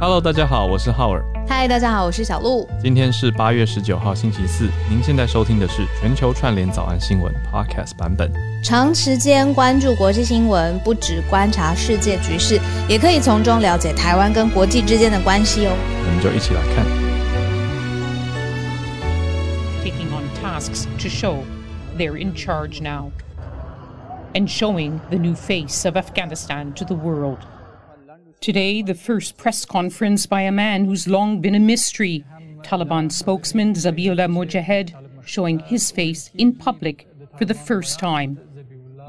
Hello，大家好，我是浩尔。嗨，大家好，我是小鹿。今天是八月十九号，星期四。您现在收听的是全球串联早安新闻 Podcast 版本。长时间关注国际新闻，不只观察世界局势，也可以从中了解台湾跟国际之间的关系哦。我们就一起来看。taking on tasks to show they're in charge now and showing the new face of Afghanistan to the world. Today, the first press conference by a man who's long been a mystery, Taliban spokesman Zabiullah Mujahid, showing his face in public for the first time,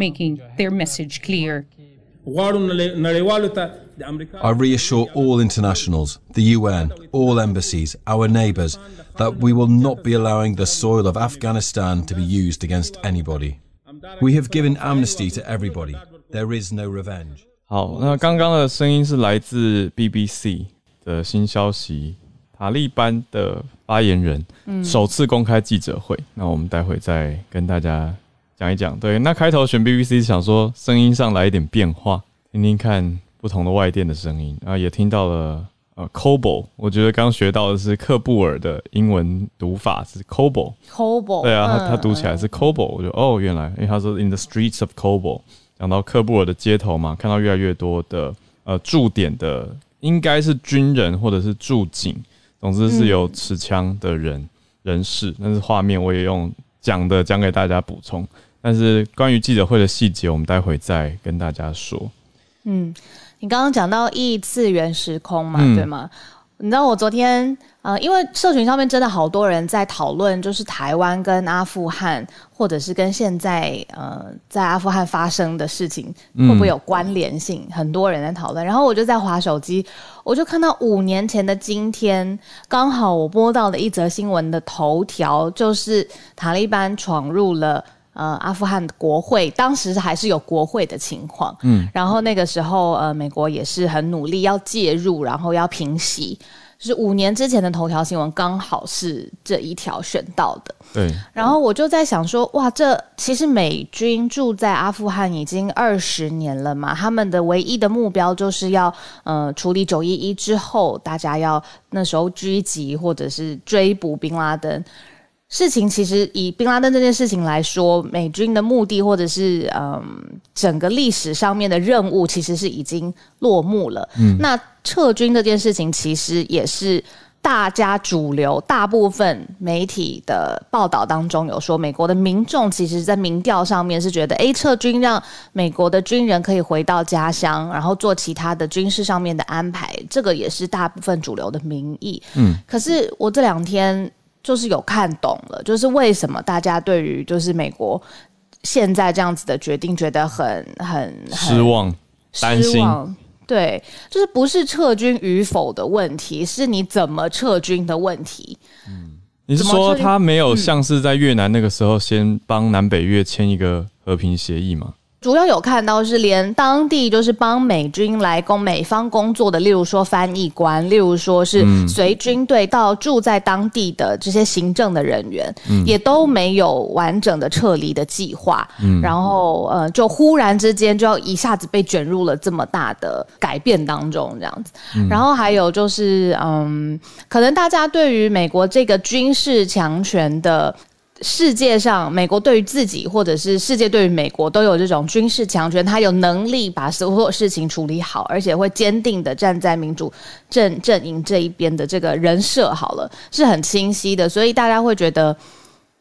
making their message clear. I reassure all internationals, the UN, all embassies, our neighbours, that we will not be allowing the soil of Afghanistan to be used against anybody. We have given amnesty to everybody. There is no revenge. 好，那刚刚的声音是来自 BBC 的新消息，塔利班的发言人首次公开记者会。那我们待会再跟大家讲一讲。对，那开头选 BBC 想说声音上来一点变化，听听看不同的外电的声音，然后也听到了呃 Cobo，我觉得刚学到的是克布尔的英文读法是 Cobo。Cobo，对啊，他他嗯读起来是 Cobo，我就哦，原来，因为他说 In the streets of Cobo，讲到克布尔的街头嘛，看到越来越多的呃驻点的，应该是军人或者是驻警，总之是有持枪的人、人士。但是画面我也用讲的讲给大家补充，但是关于记者会的细节，我们待会再跟大家说。嗯你刚刚讲到异次元时空嘛，嗯对吗？你知道我昨天呃，因为社群上面真的好多人在讨论，就是台湾跟阿富汗，或者是跟现在呃在阿富汗发生的事情会不会有关联性？很多人在讨论。然后我就在划手机，我就看到五年前的今天，刚好我播到的一则新闻的头条就是塔利班闯入了。呃，阿富汗国会当时还是有国会的情况，嗯，然后那个时候，呃，美国也是很努力要介入，然后要平息，就是五年之前的头条新闻，刚好是这一条选到的。对，然后我就在想说，哇，这其实美军住在阿富汗已经二十年了嘛，他们的唯一的目标就是要呃处理九一一之后，大家要那时候狙击或者是追捕宾拉登。事情其实以宾拉登这件事情来说，美军的目的或者是嗯整个历史上面的任务，其实是已经落幕了。嗯那撤军这件事情，其实也是大家主流大部分媒体的报道当中有说，美国的民众其实在民调上面是觉得，哎，撤军让美国的军人可以回到家乡，然后做其他的军事上面的安排，这个也是大部分主流的民意。嗯，可是我这两天。就是有看懂了，就是为什么大家对于就是美国现在这样子的决定觉得很很很失望、担心，对，就是不是撤军与否的问题，是你怎么撤军的问题。嗯你是说他没有像是在越南那个时候先帮南北越签一个和平协议吗？主要有看到是连当地就是帮美军来供美方工作的，例如说翻译官，例如说是随军队到住在当地的这些行政的人员，也都没有完整的撤离的计划。然后呃，就忽然之间就要一下子被卷入了这么大的改变当中，这样子。然后还有就是嗯，可能大家对于美国这个军事强权的世界上，美国对于自己，或者是世界对于美国，都有这种军事强权，他有能力把所有事情处理好，而且会坚定的站在民主阵阵营这一边的这个人设，好了，是很清晰的，所以大家会觉得。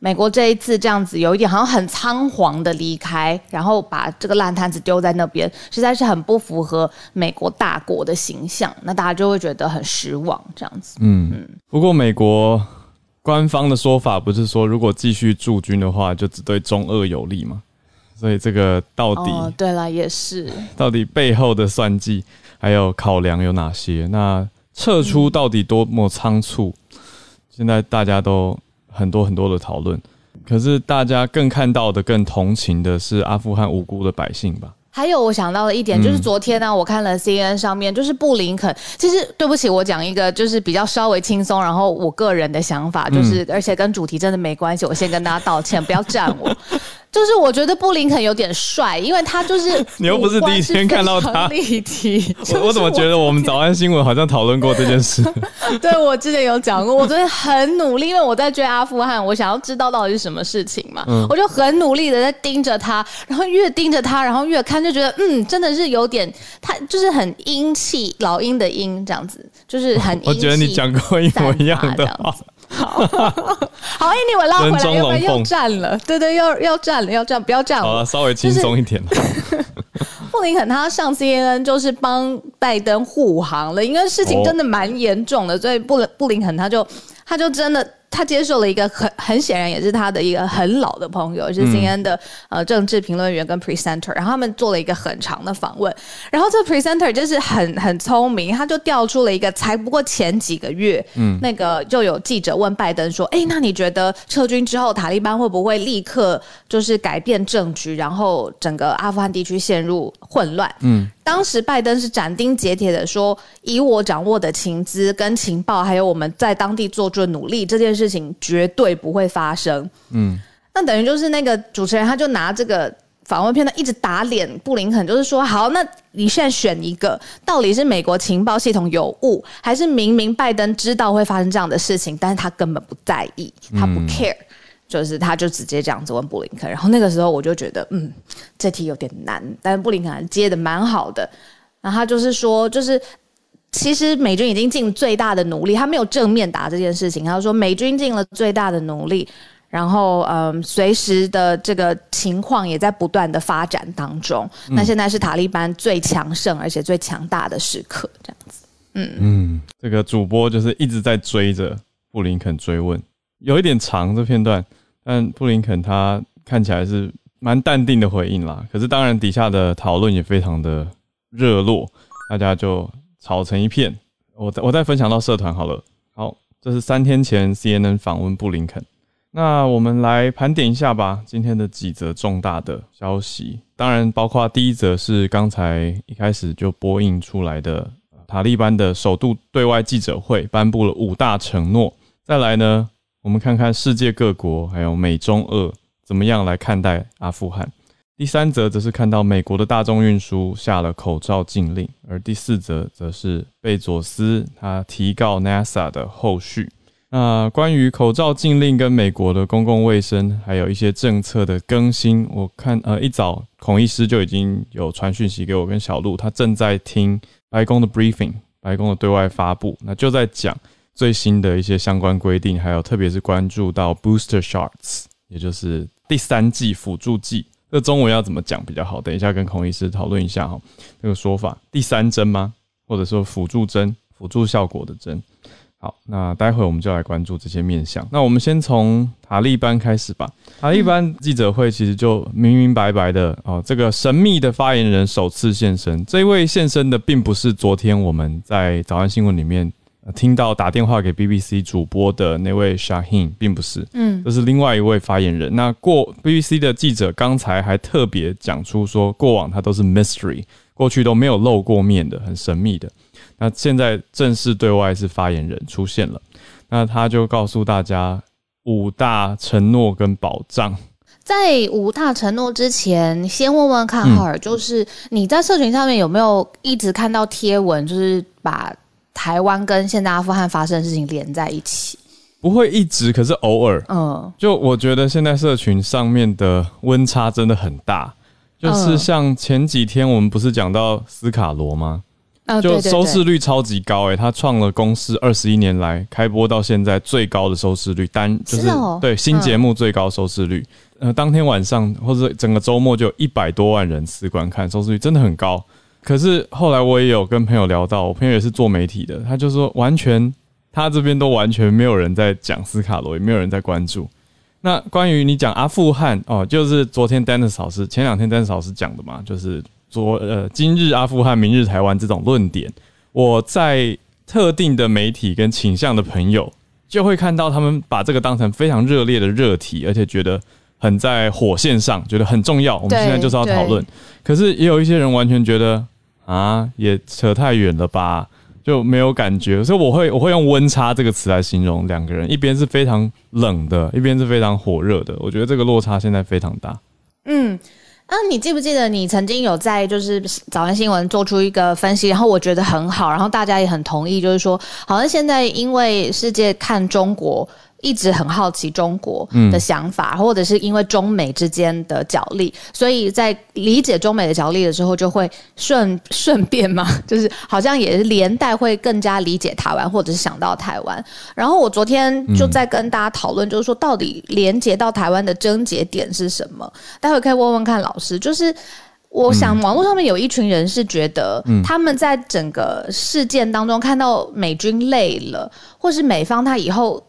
美国这一次这样子，有一点好像很仓皇的离开，然后把这个烂摊子丢在那边，实在是很不符合美国大国的形象。那大家就会觉得很失望，这样子。嗯嗯不过美国官方的说法不是说，如果继续驻军的话，就只对中俄有利吗？所以这个到底、哦，对了，也是。到底背后的算计还有考量有哪些？那撤出到底多么仓促？现在大家都很多很多的讨论，可是大家更看到的、更同情的是阿富汗无辜的百姓吧？还有我想到了一点，就是昨天呢，我看了 CNN 上面，就是布林肯。其实对不起，我讲一个就是比较稍微轻松，然后我个人的想法，就是、而且跟主题真的没关系，我先跟大家道歉，不要站我。就是我觉得布林肯有点帅，因为他就是 你又不是第一天看到他立体。我我怎么觉得我们早安新闻好像讨论过这件事？对，我之前有讲过，我真的很努力，因为我在追阿富汗，我想要知道到底是什么事情嘛，我就很努力的在盯着他，然后越盯着他，然后越看就觉得，嗯，真的是有点，他就是很英气，老鹰的鹰这样子，就是很。我觉得你讲过一模一样的话。好，好，哎，你我拉回来，要要站了，对对，要要站了，要站，不要站了，好了，稍微轻松一点。布林肯他上 CNN 就是帮拜登护航了，因为事情真的蛮严重的，所以布布林肯他就他就真的。他接受了一个很很显然也是他的一个很老的朋友，是今天的呃政治评论员跟 presenter，然后他们做了一个很长的访问，然后这 presenter 就是很很聪明，他就调出了一个才不过前几个月，嗯，那个就有记者问拜登说，哎，那你觉得撤军之后塔利班会不会立刻就是改变政局，然后整个阿富汗地区陷入混乱？嗯。当时拜登是斩钉截铁的说：“以我掌握的情资跟情报，还有我们在当地做出的努力，这件事情绝对不会发生。”嗯，那等于就是那个主持人他就拿这个访问片段一直打脸布林肯，就是说：“好，那你现在选一个，到底是美国情报系统有误，还是明明拜登知道会发生这样的事情，但是他根本不在意，他不 care。”就是他，就直接这样子问布林肯，然后那个时候我就觉得，嗯，这题有点难，但是布林肯接的蛮好的。然后他就是说，就是其实美军已经尽最大的努力，他没有正面答这件事情。他说美军尽了最大的努力，然后嗯，随时的这个情况也在不断的发展当中。那现在是塔利班最强盛而且最强大的时刻，这样子。嗯嗯，这个主播就是一直在追着布林肯追问，有一点长这片段。但布林肯他看起来是蛮淡定的回应啦，可是当然底下的讨论也非常的热络，大家就吵成一片。我再我再分享到社团好了。好，这是三天前 CNN 访问布林肯。那我们来盘点一下吧，今天的几则重大的消息，当然包括第一则是刚才一开始就播映出来的塔利班的首度对外记者会，颁布了五大承诺。再来呢？我们看看世界各国还有美中俄怎么样来看待阿富汗。第三则则是看到美国的大众运输下了口罩禁令，而第四则则是贝佐斯他提告 NASA 的后续。那关于口罩禁令跟美国的公共卫生还有一些政策的更新，我看呃一早孔医师就已经有传讯息给我跟小鹿，他正在听白宫的 briefing，白宫的对外发布，那就在讲。最新的一些相关规定，还有特别是关注到 booster shots，也就是第三剂辅助剂，这中文要怎么讲比较好？等一下跟孔医师讨论一下哈，那个说法，第三针吗？或者说辅助针，辅助效果的针？好，那待会我们就来关注这些面向。那我们先从塔利班开始吧。塔利班记者会其实就明明白白的哦，这个神秘的发言人首次现身，这位现身的并不是昨天我们在早安新闻里面。听到打电话给 BBC 主播的那位 Shahin 并不是，嗯，这是另外一位发言人。那过 BBC 的记者刚才还特别讲出说，过往他都是 mystery，过去都没有露过面的，很神秘的。那现在正式对外是发言人出现了，那他就告诉大家五大承诺跟保障。在五大承诺之前，先问问看哈尔，就是你在社群上面有没有一直看到贴文，就是把。台湾跟现在阿富汗发生的事情连在一起，不会一直，可是偶尔，嗯，就我觉得现在社群上面的温差真的很大，就是像前几天我们不是讲到斯卡罗吗？就收视率超级高，哎，他创了公司二十一年来开播到现在最高的收视率，单就是对新节目最高收视率，呃，当天晚上或者整个周末就有一百多万人次观看，收视率真的很高。可是后来我也有跟朋友聊到，我朋友也是做媒体的，他就说完全他这边都完全没有人在讲斯卡罗，也没有人在关注。那关于你讲阿富汗哦，就是昨天 Dennis 老师前两天 Dennis 老师讲的嘛，就是昨呃今日阿富汗，明日台湾这种论点，我在特定的媒体跟倾向的朋友就会看到他们把这个当成非常热烈的热题，而且觉得。很在火线上，觉得很重要。我们现在就是要讨论。可是也有一些人完全觉得啊，也扯太远了吧，就没有感觉。所以我会我会用温差这个词来形容两个人，一边是非常冷的，一边是非常火热的。我觉得这个落差现在非常大。嗯。啊，你记不记得你曾经有在就是早安新闻做出一个分析，然后我觉得很好，然后大家也很同意，就是说，好像现在因为世界看中国。一直很好奇中国的想法，或者是因为中美之间的角力，所以在理解中美的角力的时候，就会顺 顺便嘛，就是好像也是连带会更加理解台湾，或者是想到台湾。然后我昨天就在跟大家讨论，就是说到底连接到台湾的症结点是什么？待会可以问问看老师。就是我想网络上面有一群人是觉得，他们在整个事件当中看到美军累了，或是美方他以后。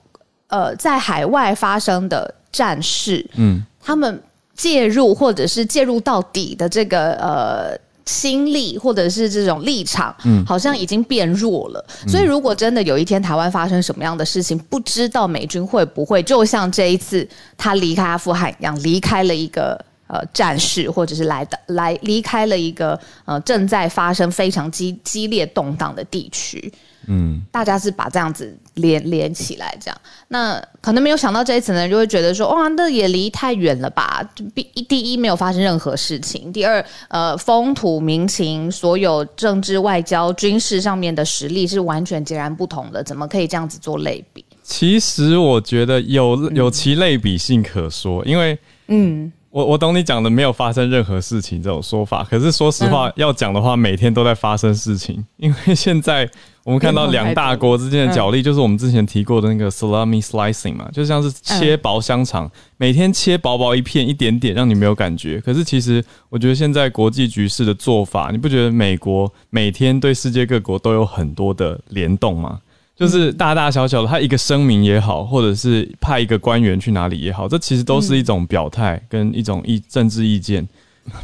呃，在海外发生的战事，嗯，他们介入或者是介入到底的这个呃心力或者是这种立场，嗯，好像已经变弱了。所以，如果真的有一天台湾发生什么样的事情，不知道美军会不会就像这一次他离开阿富汗一样，离开了一个呃战事，或者是来的来离开了一个呃正在发生非常激激烈动荡的地区。嗯，大家是把这样子连连起来，这样，那可能没有想到这一层的人就会觉得说，哇，那也离太远了吧？第第一没有发生任何事情，第二，呃，风土民情、所有政治、外交、军事上面的实力是完全截然不同的，怎么可以这样子做类比？其实我觉得有有其类比性可说，因为，嗯。我我懂你讲的没有发生任何事情这种说法，可是说实话要讲的话，每天都在发生事情。因为现在我们看到两大国之间的角力，就是我们之前提过的那个 salami slicing 嘛，就像是切薄香肠，每天切薄薄一片一点点，让你没有感觉。可是其实我觉得现在国际局势的做法，你不觉得美国每天对世界各国都有很多的联动吗？就是大大小小的，他一个声明也好，或者是派一个官员去哪里也好，这其实都是一种表态跟一种意政治意见。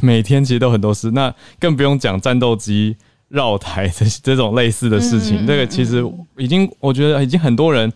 每天其实都很多事，那更不用讲战斗机绕台这 这种类似的事情。这个其实已经，我觉得已经很多人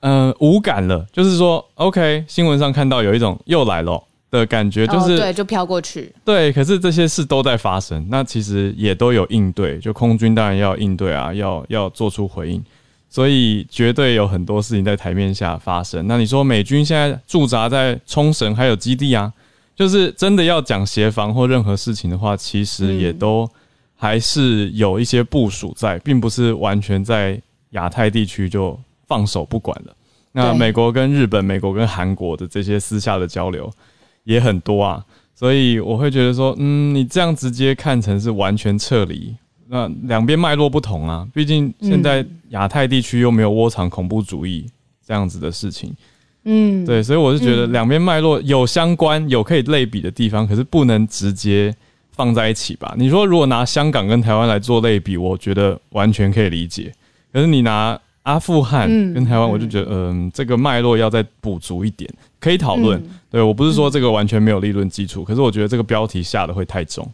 嗯无感了。就是说，OK，新闻上看到有一种又来了的感觉，就是对，就飘过去。对，可是这些事都在发生，那其实也都有应对。就空军当然要应对啊，要要做出回应。所以绝对有很多事情在台面下发生。那你说美军现在驻扎在冲绳还有基地啊？就是真的要讲协防或任何事情的话，其实也都还是有一些部署在，并不是完全在亚太地区就放手不管了。那美国跟日本、美国跟韩国的这些私下的交流也很多啊。所以我会觉得说，嗯，你这样直接看成是完全撤离。那两边脉络不同啊，毕竟现在亚太地区又没有窝藏恐怖主义这样子的事情，嗯，对，所以我是觉得两边脉络有相关、有可以类比的地方，可是不能直接放在一起吧？你说如果拿香港跟台湾来做类比，我觉得完全可以理解。可是你拿阿富汗跟台湾，我就觉得，嗯，这个脉络要再补足一点，可以讨论。对我不是说这个完全没有立论基础，可是我觉得这个标题下的会太重。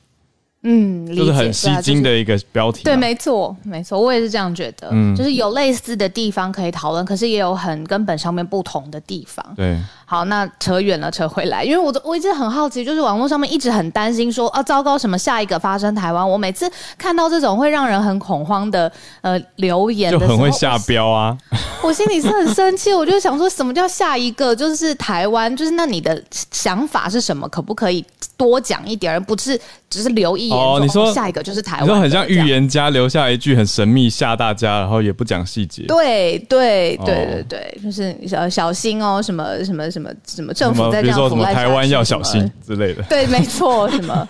嗯，就是很吸睛的一个标题。对，没错，没错，我也是这样觉得。嗯，就是有类似的地方可以讨论，可是也有很根本上面不同的地方。对。好，那扯远了，扯回来，因为我我一直很好奇，就是网络上面一直很担心说啊，糟糕，什么下一个发生台湾？我每次看到这种会让人很恐慌的呃留言，就很会下标啊。我心里是很生气，我就想说什么叫下一个？就是台湾，就是那你的想法是什么？可不可以多讲一点，而不是只是留一言？哦，你说下一个就是台湾，你说很像预言家留下一句很神秘吓大家，然后也不讲细节。对对对对对，就是小小心哦，什么什么什么。什么政府在这样什么台湾要小心之类的？对，没错。什么？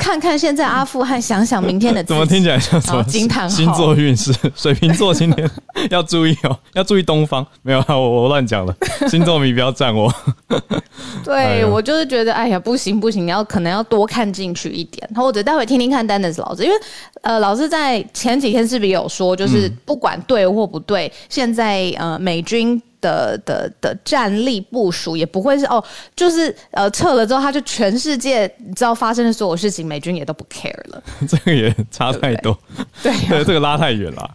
看看现在阿富汗，想想明天的。怎么听起来像什么惊叹星座运势？水瓶座今天 要注意哦，要注意东方。没有，我我乱讲了。星座迷不要赞我。对我就是觉得，哎呀，不行不行，你要可能要多看进去一点。或者待会听听看丹尼斯老师，因为呃，老师在前几天是不是有说，就是不管对或不对，现在呃美军。的的的战力部署也不会是哦，就是呃撤了之后，他就全世界你知道发生的所有事情，美军也都不 care 了。这个也差太多，对 对，这个拉太远了。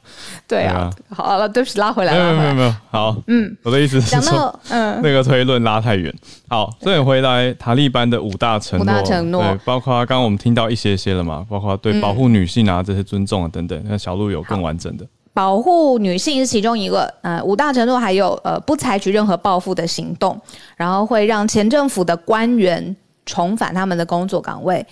对啊，好了，对不起，拉回来。没有没有没有，好，嗯，我的意思是说，嗯，那个推论拉太远。好，这里回来塔利班的五大承诺，五大承诺，对，包括刚刚我们听到一些些了嘛，包括对保护女性啊这些尊重啊等等，那小鹿有更完整的。保护女性是其中一个，呃，五大承诺还有呃，不采取任何报复的行动，然后会让前政府的官员重返他们的工作岗位，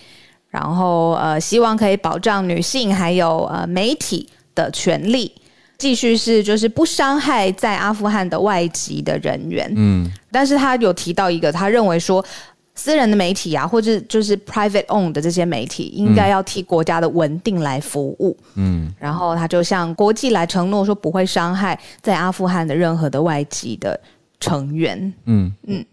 然后呃，希望可以保障女性还有呃媒体的权利。继续是就是不伤害在阿富汗的外籍的人员，嗯，但是他有提到一个，他认为说私人的媒体啊，或者就是 private own 的这些媒体，应该要替国家的稳定来服务，嗯，然后他就向国际来承诺说不会伤害在阿富汗的任何的外籍的成员，嗯。嗯，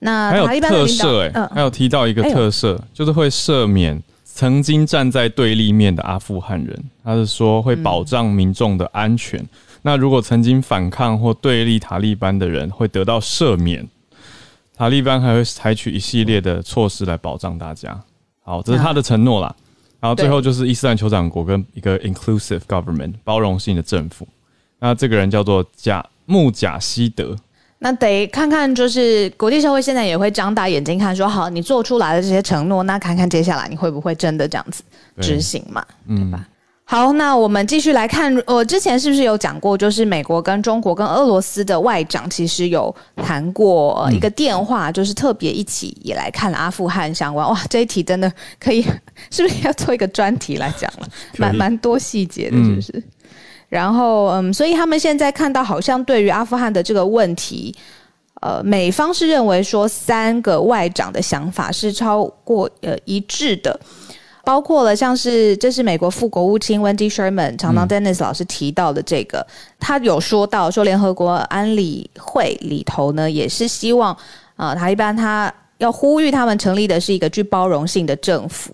那还有特赦哎，还有提到一个特赦，就是会赦免。曾经站在对立面的阿富汗人，他是说会保障民众的安全。那如果曾经反抗或对立塔利班的人，会得到赦免。塔利班还会采取一系列的措施来保障大家。好，这是他的承诺啦。然后最后就是伊斯兰酋长国跟一个 inclusive government 包容性的政府。那这个人叫做贾穆贾希德。那得看看，就是国际社会现在也会张大眼睛看，说好，你做出来的这些承诺，那看看接下来你会不会真的这样子执行嘛？对吧？好，那我们继续来看，我之前是不是有讲过，就是美国跟中国跟俄罗斯的外长其实有谈过一个电话，就是特别一起也来看了阿富汗相关。哇，这一题真的可以，是不是要做一个专题来讲了？蛮蛮多细节的，是不是？然后，嗯，所以他们现在看到，好像对于阿富汗的这个问题，呃，美方是认为说三个外长的想法是超过呃一致的，包括了像是这是美国副国务卿 Wendy Sherman 常常 Dennis 老师提到的这个，他有说到说联合国安理会里头呢，也是希望啊，塔利班他要呼吁他们成立的是一个具包容性的政府。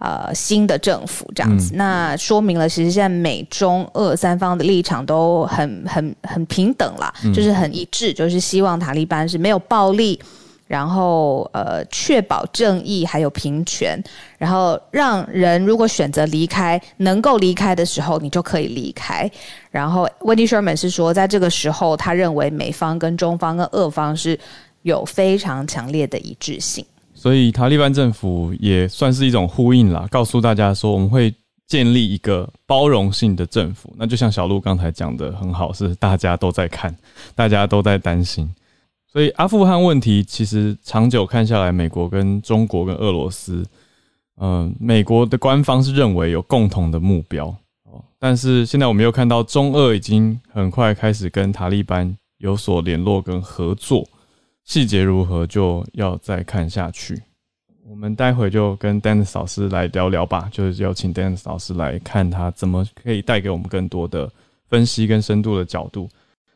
呃，新的政府这样子，那说明了其实现在美中俄三方的立场都很很很平等啦，就是很一致，就是希望塔利班是没有暴力，然后呃确保正义还有平权，然后让人如果选择离开，能够离开的时候，你就可以离开。然后 Wendy Sherman 是说，在这个时候，他认为美方跟中方跟俄方是有非常强烈的一致性。所以塔利班政府也算是一种呼应啦，告诉大家说我们会建立一个包容性的政府。那就像小鹿刚才讲的很好，是大家都在看，大家都在担心。所以阿富汗问题其实长久看下来，美国跟中国跟俄罗斯，嗯，美国的官方是认为有共同的目标哦，但是现在我们又看到中俄已经很快开始跟塔利班有所联络跟合作。细节如何就要再看下去。我们待会就跟 Dennis 老师来聊聊吧，就是邀请 Dennis 老师来看他怎么可以带给我们更多的分析跟深度的角度。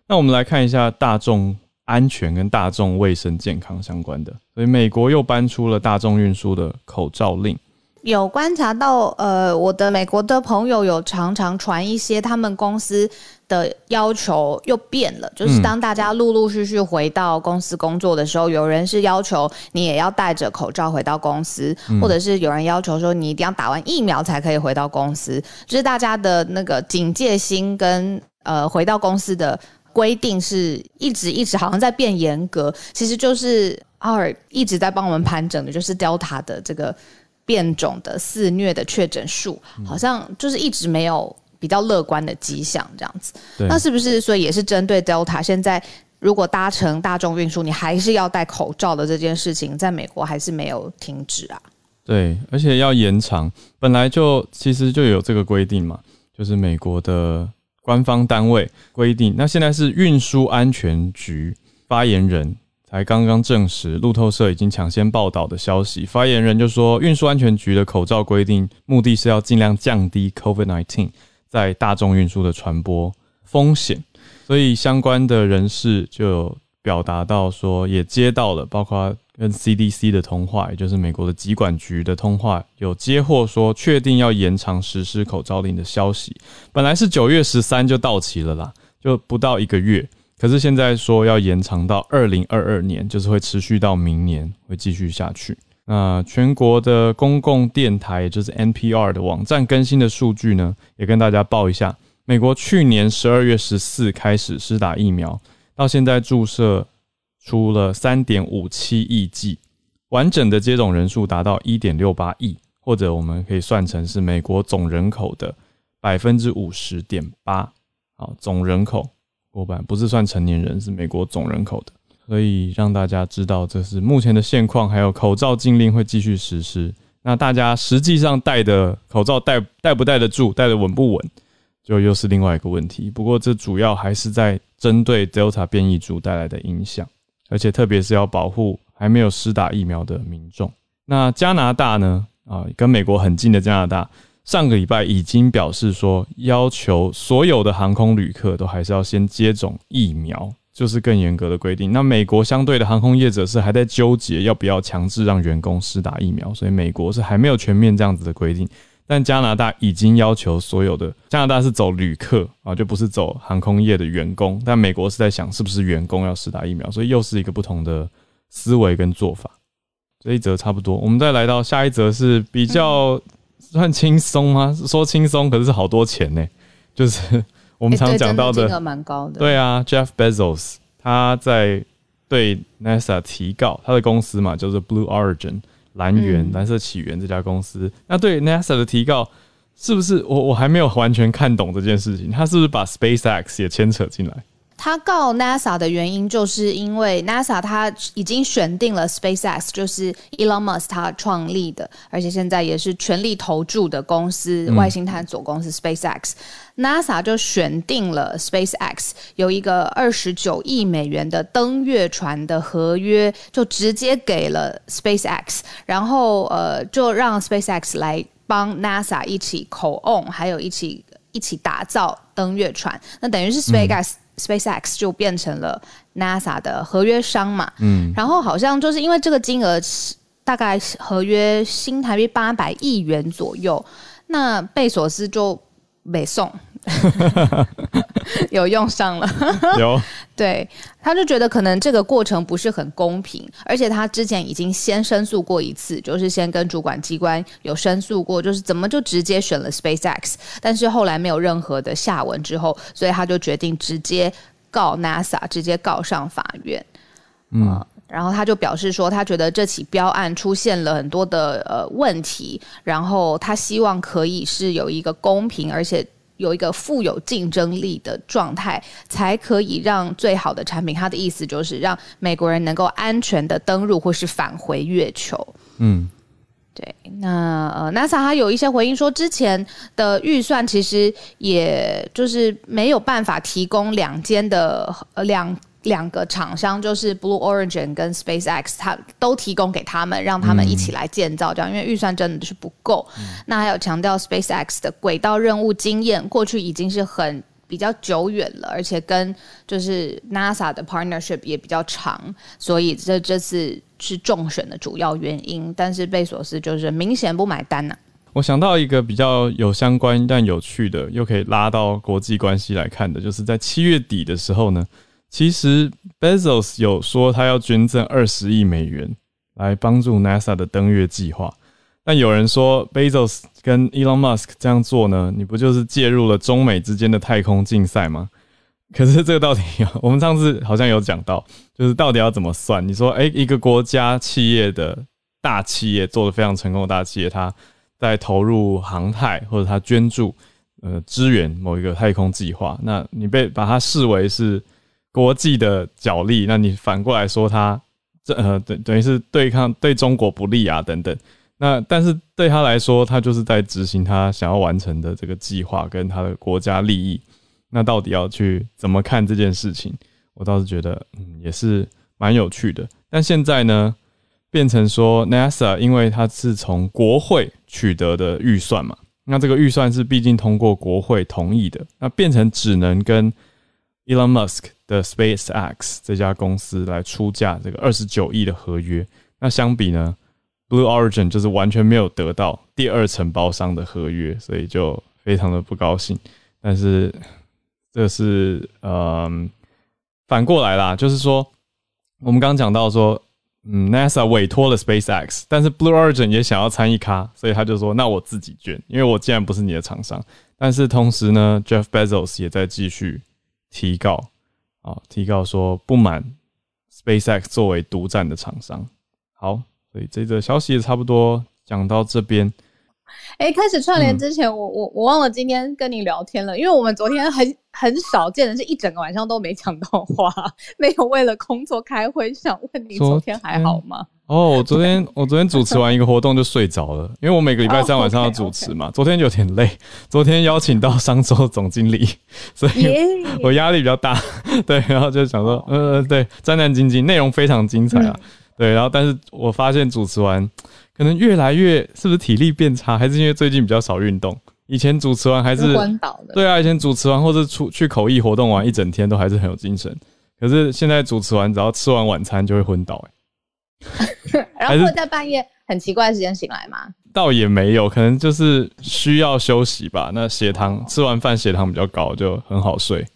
那我们来看一下大众安全跟大众卫生健康相关的，所以美国又搬出了大众运输的口罩令。有观察到，呃，我的美国的朋友有常常传一些他们公司的要求又变了，就是当大家陆陆续续回到公司工作的时候，有人是要求你也要戴着口罩回到公司，或者是有人要求说你一定要打完疫苗才可以回到公司，就是大家的那个警戒心跟呃回到公司的规定是一直一直好像在变严格，其实就是奥尔一直在帮我们盘整的，就是 Delta 的这个。变种的肆虐的确诊数，好像就是一直没有比较乐观的迹象，这样子。那是不是所以也是针对 Delta？现在如果搭乘大众运输，你还是要戴口罩的这件事情，在美国还是没有停止啊？对，而且要延长，本来就其实就有这个规定嘛，就是美国的官方单位规定。那现在是运输安全局发言人。才刚刚证实，路透社已经抢先报道的消息。发言人就说，运输安全局的口罩规定，目的是要尽量降低 COVID-19 在大众运输的传播风险。所以相关的人士就表达到说，也接到了包括跟 CDC 的通话，也就是美国的疾管局的通话，有接获说确定要延长实施口罩令的消息。本来是九月十三就到期了啦，就不到一个月。可是现在说要延长到二零二二年，就是会持续到明年，会继续下去。那全国的公共电台，也就是 NPR 的网站更新的数据呢，也跟大家报一下。美国去年十二月十四开始施打疫苗，到现在注射出了三点五七亿剂，完整的接种人数达到一点六八亿，或者我们可以算成是美国总人口的百分之五十点八。好，总人口。过半不是算成年人，是美国总人口的。可以让大家知道这是目前的现况，还有口罩禁令会继续实施。那大家实际上戴的口罩戴戴不戴得住，戴得稳不稳，就又是另外一个问题。不过这主要还是在针对 Delta 变异株带来的影响，而且特别是要保护还没有施打疫苗的民众。那加拿大呢？啊，跟美国很近的加拿大，上个礼拜已经表示说，要求所有的航空旅客都还是要先接种疫苗。就是更严格的规定。那美国相对的航空业者是还在纠结要不要强制让员工施打疫苗，所以美国是还没有全面这样子的规定。但加拿大已经要求所有的加拿大是走旅客啊，就不是走航空业的员工。但美国是在想是不是员工要施打疫苗，所以又是一个不同的思维跟做法。这一则差不多，我们再来到下一则是比较算轻松吗？说轻松，可是是好多钱呢，就是。我们常讲到的，金额蛮高的。对啊，Jeff Bezos 他在对 NASA 提告，他的公司嘛叫做 Blue Origin 蓝源蓝色起源这家公司。那对 NASA 的提告，是不是我我还没有完全看懂这件事情？他是不是把 SpaceX 也牵扯进来？他告 NASA 的原因，就是因为 NASA 他已经选定了 SpaceX，就是 Elon Musk 他创立的，而且现在也是全力投注的公司——外星探索公司 SpaceX。NASA 就选定了 SpaceX 有一个二十九亿美元的登月船的合约，就直接给了 SpaceX，然后呃，就让 SpaceX 来帮 NASA 一起口 on，还有一起一起打造登月船。那等于是 SpaceX。SpaceX 就变成了 NASA 的合约商嘛，嗯，然后好像就是因为这个金额大概合约新台币八百亿元左右，那贝索斯就没送。有用上了，有 对，他就觉得可能这个过程不是很公平，而且他之前已经先申诉过一次，就是先跟主管机关有申诉过，就是怎么就直接选了 SpaceX，但是后来没有任何的下文之后，所以他就决定直接告 NASA，直接告上法院。嗯，然后他就表示说，他觉得这起标案出现了很多的呃问题，然后他希望可以是有一个公平而且。有一个富有竞争力的状态，才可以让最好的产品。他的意思就是让美国人能够安全的登入或是返回月球。嗯，对。那呃，NASA 它有一些回应说，之前的预算其实也就是没有办法提供两间的呃两。两个厂商就是 Blue Origin 跟 SpaceX，它都提供给他们，让他们一起来建造，这样因为预算真的是不够。那还有强调 SpaceX 的轨道任务经验，过去已经是很比较久远了，而且跟就是 NASA 的 partnership 也比较长，所以这这次是中选的主要原因。但是贝索斯就是明显不买单呢。我想到一个比较有相关但有趣的，又可以拉到国际关系来看的，就是在七月底的时候呢。其实 Bezos 有说他要捐赠二十亿美元来帮助 NASA 的登月计划，但有人说 Bezos 跟 Elon Musk 这样做呢，你不就是介入了中美之间的太空竞赛吗？可是这个到底，我们上次好像有讲到，就是到底要怎么算？你说，哎，一个国家企业的大企业做的非常成功的大企业，它在投入航太或者它捐助呃支援某一个太空计划，那你被把它视为是。国际的角力，那你反过来说他这呃等等于是对抗对中国不利啊等等，那但是对他来说，他就是在执行他想要完成的这个计划跟他的国家利益，那到底要去怎么看这件事情？我倒是觉得嗯也是蛮有趣的。但现在呢，变成说 NASA 因为它是从国会取得的预算嘛，那这个预算是毕竟通过国会同意的，那变成只能跟 Elon Musk。的 SpaceX 这家公司来出价这个二十九亿的合约，那相比呢，Blue Origin 就是完全没有得到第二承包商的合约，所以就非常的不高兴。但是这是嗯反过来啦，就是说我们刚刚讲到说，嗯，NASA 委托了 SpaceX，但是 Blue Origin 也想要参与咖，所以他就说那我自己捐，因为我既然不是你的厂商。但是同时呢，Jeff Bezos 也在继续提告。啊，提告说不满 SpaceX 作为独占的厂商。好，所以这则消息也差不多讲到这边。哎，开始串联之前，我我我忘了今天跟你聊天了，因为我们昨天很很少见的是一整个晚上都没讲到话，没有为了工作开会。想问你昨天还好吗？哦，我昨天我昨天主持完一个活动就睡着了，因为我每个礼拜三晚上要主持嘛。昨天有点累，昨天邀请到商周总经理，所以我压力比较大。对，然后就想说，呃，对，战战兢兢，内容非常精彩啊。对，然后但是我发现主持完。可能越来越是不是体力变差，还是因为最近比较少运动？以前主持完还是昏倒的。对啊，以前主持完或者出去口译活动完一整天都还是很有精神。可是现在主持完只要吃完晚餐就会昏倒，哎。然后会在半夜很奇怪的时间醒来吗？倒也没有，可能就是需要休息吧。那血糖吃完饭血糖比较高，就很好睡。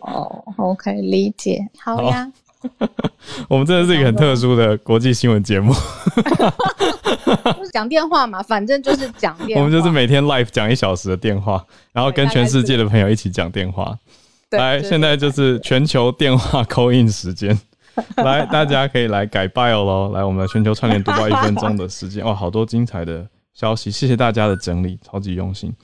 哦，OK，理解，好呀。我们真的是一个很特殊的国际新闻节目，讲电话嘛，反正就是讲电。我们就是每天 live 讲一小时的电话，然后跟全世界的朋友一起讲电话。来，现在就是全球电话 call in 时间，来，大家可以来改 bio 喽。来，我们的全球串联读报一分钟的时间，哇，好多精彩的消息，谢谢大家的整理，超级用心。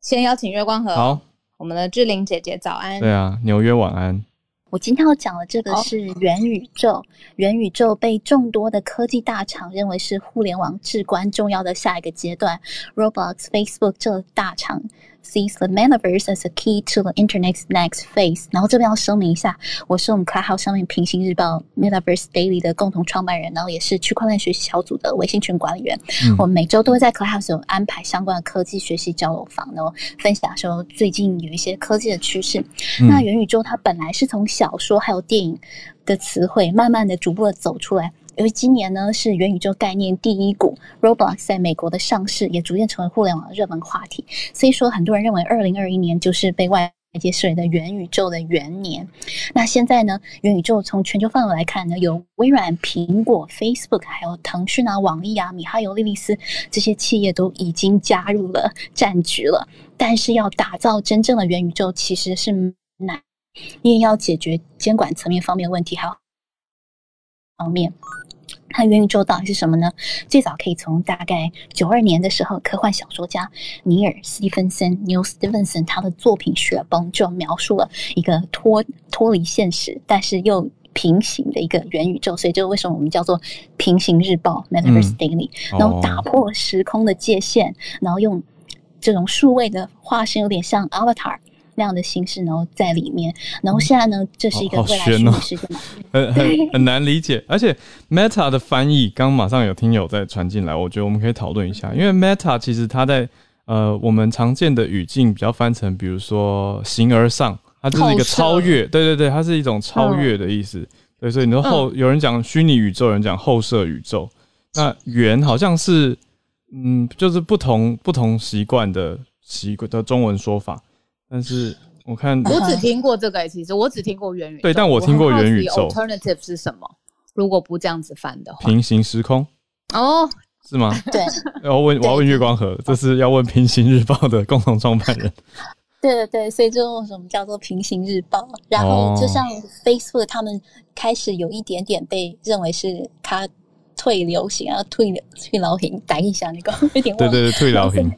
先邀请月光河，好，我们的志玲姐姐早安。对啊，纽约晚安。我今天要讲的这个是元宇宙。元宇宙被众多的科技大厂认为是互联网至关重要的下一个阶段。Roblox、Facebook 这大厂。Sees the metaverse as a key to the internet's next phase。然后这边要声明一下，我是我们 Clubhouse 上面平行日报 Metaverse Daily 的共同创办人，然后也是区块链学习小组的微信群管理员。我们每周都会在 Clubhouse 有安排相关的科技学习交流房，然后分享说最近有一些科技的趋势。那元宇宙它本来是从小说还有电影的词汇，慢慢的逐步的走出来。因为今年呢是元宇宙概念第一股 Roblox 在美国的上市，也逐渐成为互联网的热门话题。所以说，很多人认为二零二一年就是被外界视为的元宇宙的元年。那现在呢，元宇宙从全球范围来看呢，有微软、苹果、Facebook，还有腾讯啊、网易啊、米哈游、莉莉丝这些企业都已经加入了战局了。但是要打造真正的元宇宙，其实是难，因为要解决监管层面方面问题，还有方面。它元宇宙到底是什么呢？最早可以从大概九二年的时候，科幻小说家尼尔·斯蒂芬森 （Neil Stephenson） 他的作品《雪崩》就描述了一个脱脱离现实，但是又平行的一个元宇宙。所以，就为什么我们叫做平行日报 （Metaverse Daily）？然后打破时空的界限，然后用这种数位的化身，有点像 Avatar。那样的形式，然后在里面，然后现在呢，这是一个未来虚拟世界，很很很难理解。而且 Meta 的翻译，刚马上有听友在传进来，我觉得我们可以讨论一下。因为 Meta 其实它在呃我们常见的语境比较翻成，比如说形而上，它就是一个超越，对对对，它是一种超越的意思。对，所以你说后有人讲虚拟宇宙，有人讲后设宇宙，那圆好像是嗯，就是不同不同习惯的习惯的中文说法。但是我看，我只听过这个，其实我只听过元宇宙。对，但我听过元宇宙。Alternative 是什么？如果不这样子翻的话，平行时空哦，是吗？对。要问，我要问月光河，这是要问平行日报的共同创办人。对对对，所以就用什么叫做平行日报？然后就像 Facebook，他们开始有一点点被认为是它退流行啊，退退流行，打一下那个有点对对对，退流行。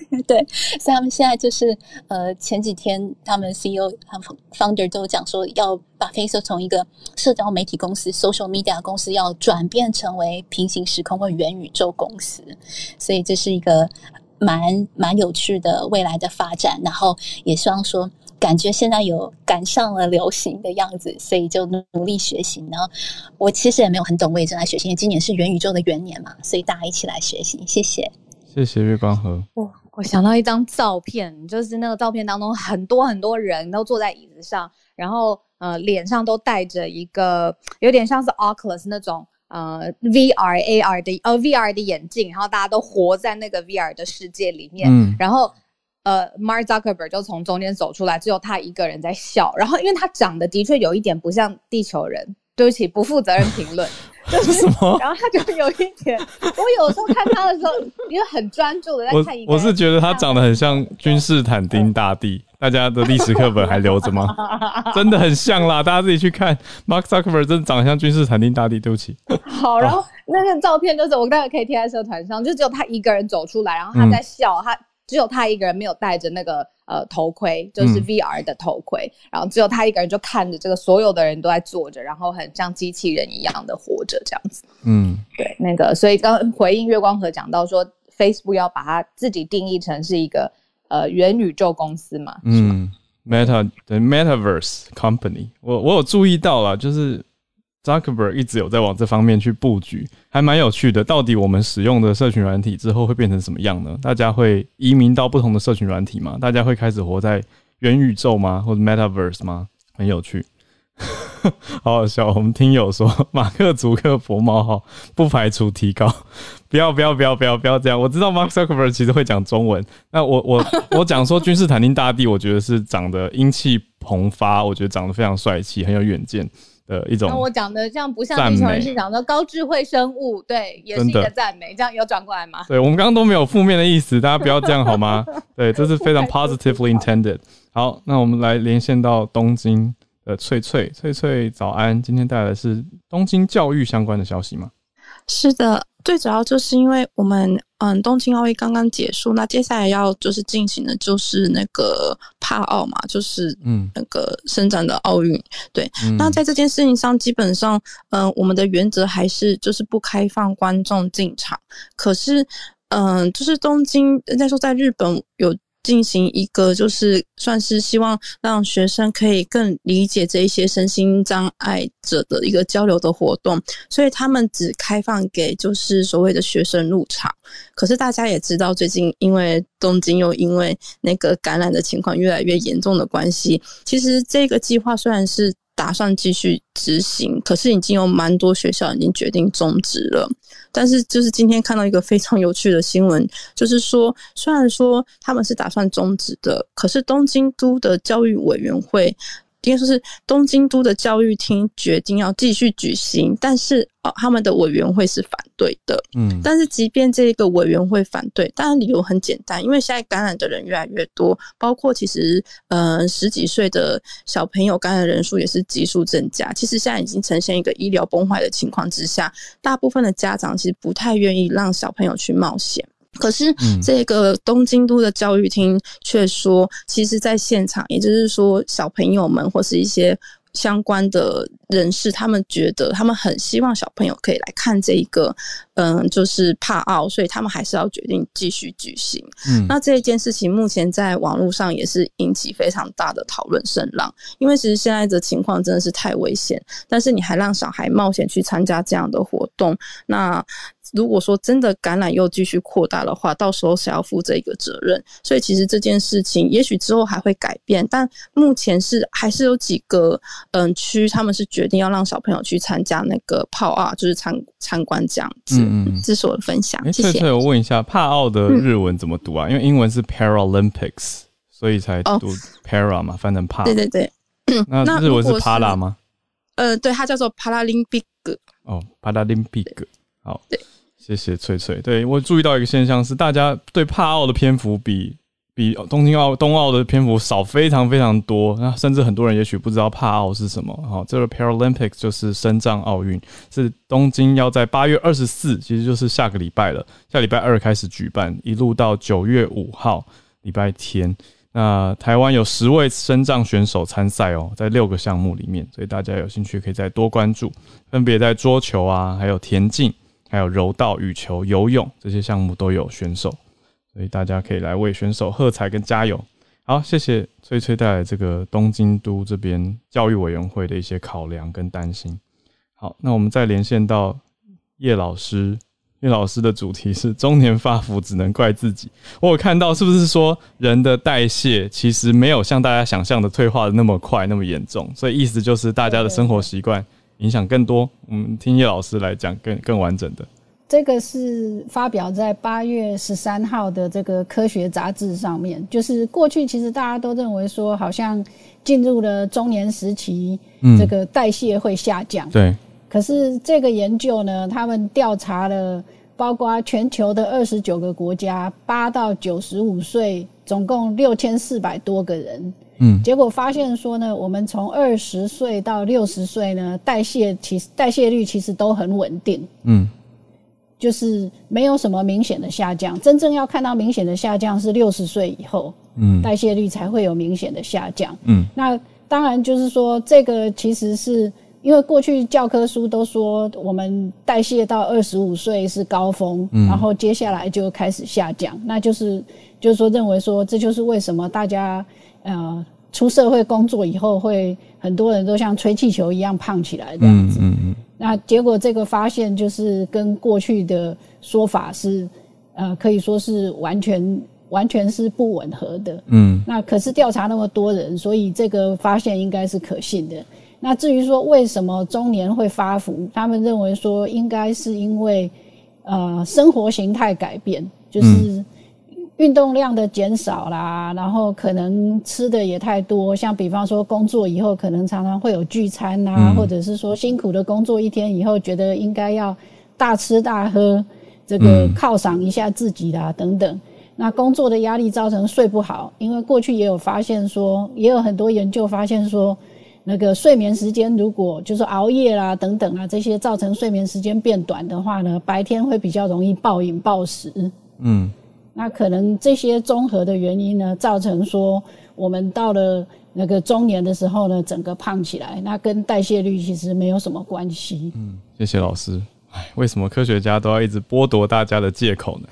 对，所以他们现在就是呃，前几天他们 CEO 他们 founder 都讲说，要把 Facebook 从一个社交媒体公司 social media 公司，要转变成为平行时空或元宇宙公司。所以这是一个蛮蛮有趣的未来的发展。然后也希望说，感觉现在有赶上了流行的样子，所以就努力学习。然后我其实也没有很懂，我也正在学习。因为今年是元宇宙的元年嘛，所以大家一起来学习。谢谢，谢谢月光河。我想到一张照片，就是那个照片当中很多很多人都坐在椅子上，然后呃脸上都戴着一个有点像是 Oculus 那种呃 VR AR 的呃 VR 的眼镜，然后大家都活在那个 VR 的世界里面，然后呃 Mark Zuckerberg 就从中间走出来，只有他一个人在笑，然后因为他长得的确有一点不像地球人。对不起，不负责任评论，就是什么？然后他就有一点，我有时候看他的时候，因为很专注的在看一个。我我是觉得他长得很像君士坦丁大帝，大家的历史课本还留着吗？真的很像啦，大家自己去看。Mark Zuckerberg 真的长得像君士坦丁大帝，对不起。好，然后那个照片就是我大概可以贴在社团上，就只有他一个人走出来，然后他在笑，他只有他一个人没有戴着那个呃头盔，就是 VR 的头盔，然后只有他一个人就看着这个所有的人都在坐着，然后很像机器人一样的活着这样子。嗯，对，那个所以刚回应月光河讲到说，Facebook 要把它自己定义成是一个。呃，元宇宙公司嘛，嗯，Meta 的 Metaverse Company，我我有注意到了，就是 Zuckerberg 一直有在往这方面去布局，还蛮有趣的。到底我们使用的社群软体之后会变成什么样呢？大家会移民到不同的社群软体吗？大家会开始活在元宇宙吗？或者 Metaverse 吗？很有趣。好好笑！我们听友说，马克·祖克伯冒号不排除提高。不要不要不要不要不要这样！我知道 Mark Zuckerberg 其实会讲中文。那我我我 讲说君士坦丁大帝，我觉得是长得英气蓬发，我觉得长得非常帅气，很有远见的一种。那我讲的这样不像地球人是讲的高智慧生物，对，也是一个赞美。这样有转过来吗？对，我们刚刚都没有负面的意思，大家不要这样好吗？对，这是非常 positively intended。好，那我们来连线到东京。的，翠翠，翠翠，早安！今天带来的是东京教育相关的消息吗？是的，最主要就是因为我们，嗯，东京奥运刚刚结束，那接下来要就是进行的就是那个帕奥嘛，就是嗯，那个伸展的奥运。对，那在这件事情上，基本上，嗯，我们的原则还是就是不开放观众进场。可是，嗯，就是东京，人家说在日本有。进行一个就是算是希望让学生可以更理解这一些身心障碍者的一个交流的活动，所以他们只开放给就是所谓的学生入场。可是大家也知道，最近因为东京又因为那个感染的情况越来越严重的关系，其实这个计划虽然是。打算继续执行，可是已经有蛮多学校已经决定终止了。但是，就是今天看到一个非常有趣的新闻，就是说，虽然说他们是打算终止的，可是东京都的教育委员会。应该说是东京都的教育厅决定要继续举行，但是哦，他们的委员会是反对的。嗯，但是即便这个委员会反对，当然理由很简单，因为现在感染的人越来越多，包括其实呃十几岁的小朋友感染人数也是急速增加。其实现在已经呈现一个医疗崩坏的情况之下，大部分的家长其实不太愿意让小朋友去冒险。可是，这个东京都的教育厅却说，其实在现场，也就是说，小朋友们或是一些。相关的人士，他们觉得他们很希望小朋友可以来看这一个，嗯，就是帕奥，所以他们还是要决定继续举行。嗯，那这一件事情目前在网络上也是引起非常大的讨论声浪，因为其实现在的情况真的是太危险，但是你还让小孩冒险去参加这样的活动，那如果说真的感染又继续扩大的话，到时候谁要负这个责任？所以其实这件事情也许之后还会改变，但目前是还是有几个。嗯，区他们是决定要让小朋友去参加那个帕奥，就是参参观这样子。嗯嗯，这是我的分享。谢谢。我问一下，帕奥的日文怎么读啊？因为英文是 Paralympics，所以才读 Para 嘛，翻成帕。对对对。那日文是 Para 吗？呃，对，它叫做 Paralympic。哦，Paralympic。好，对，谢谢翠翠。对我注意到一个现象是，大家对帕奥的篇幅比。比东京奥、冬奥的篇幅少非常非常多，那甚至很多人也许不知道帕奥是什么。好，这个 Paralympics 就是深藏奥运，是东京要在八月二十四，其实就是下个礼拜了，下礼拜二开始举办，一路到九月五号礼拜天。那台湾有十位深藏选手参赛哦，在六个项目里面，所以大家有兴趣可以再多关注，分别在桌球啊、还有田径、还有柔道、羽球、游泳这些项目都有选手。所以大家可以来为选手喝彩跟加油。好，谢谢崔崔带来这个东京都这边教育委员会的一些考量跟担心。好，那我们再连线到叶老师。叶老师的主题是中年发福只能怪自己。我有看到是不是说人的代谢其实没有像大家想象的退化的那么快那么严重？所以意思就是大家的生活习惯影响更多。我们听叶老师来讲更更完整的。这个是发表在八月十三号的这个科学杂志上面。就是过去其实大家都认为说，好像进入了中年时期，这个代谢会下降。对。可是这个研究呢，他们调查了包括全球的二十九个国家，八到九十五岁，总共六千四百多个人。嗯，结果发现说呢，我们从二十岁到六十岁呢，代谢其实代谢率其实都很稳定。嗯，就是没有什么明显的下降。真正要看到明显的下降是六十岁以后，嗯，代谢率才会有明显的下降。嗯，那当然就是说这个其实是因为过去教科书都说我们代谢到二十五岁是高峰，嗯然后接下来就开始下降。那就是就是说认为说这就是为什么大家。呃，出社会工作以后，会很多人都像吹气球一样胖起来这样子。嗯嗯嗯。那结果这个发现就是跟过去的说法是，呃，可以说是完全完全是不吻合的。嗯。那可是调查那么多人，所以这个发现应该是可信的。那至于说为什么中年会发福，他们认为说应该是因为呃生活形态改变，就是。运动量的减少啦，然后可能吃的也太多，像比方说工作以后可能常常会有聚餐啊，或者是说辛苦的工作一天以后，觉得应该要大吃大喝，这个犒赏一下自己啦等等。那工作的压力造成睡不好，因为过去也有发现说，也有很多研究发现说，那个睡眠时间如果就是熬夜啦等等啊这些造成睡眠时间变短的话呢，白天会比较容易暴饮暴食。嗯。那可能这些综合的原因呢，造成说我们到了那个中年的时候呢，整个胖起来，那跟代谢率其实没有什么关系。嗯，谢谢老师。为什么科学家都要一直剥夺大家的借口呢？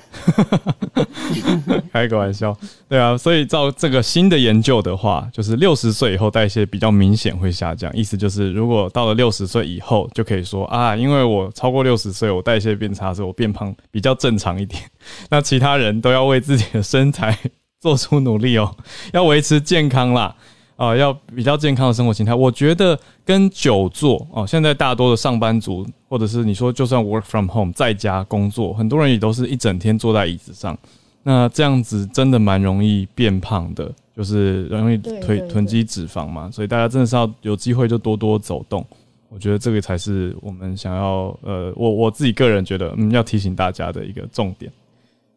开个玩笑，对啊，所以照这个新的研究的话，就是六十岁以后代谢比较明显会下降，意思就是如果到了六十岁以后，就可以说啊，因为我超过六十岁，我代谢变差，所以我变胖比较正常一点。那其他人都要为自己的身材做出努力哦，要维持健康啦。啊，要比较健康的生活形态，我觉得跟久坐哦，现在大多的上班族，或者是你说就算 work from home 在家工作，很多人也都是一整天坐在椅子上，那这样子真的蛮容易变胖的，就是容易囤囤积脂肪嘛，所以大家真的是要有机会就多多走动，我觉得这个才是我们想要呃，我我自己个人觉得嗯要提醒大家的一个重点。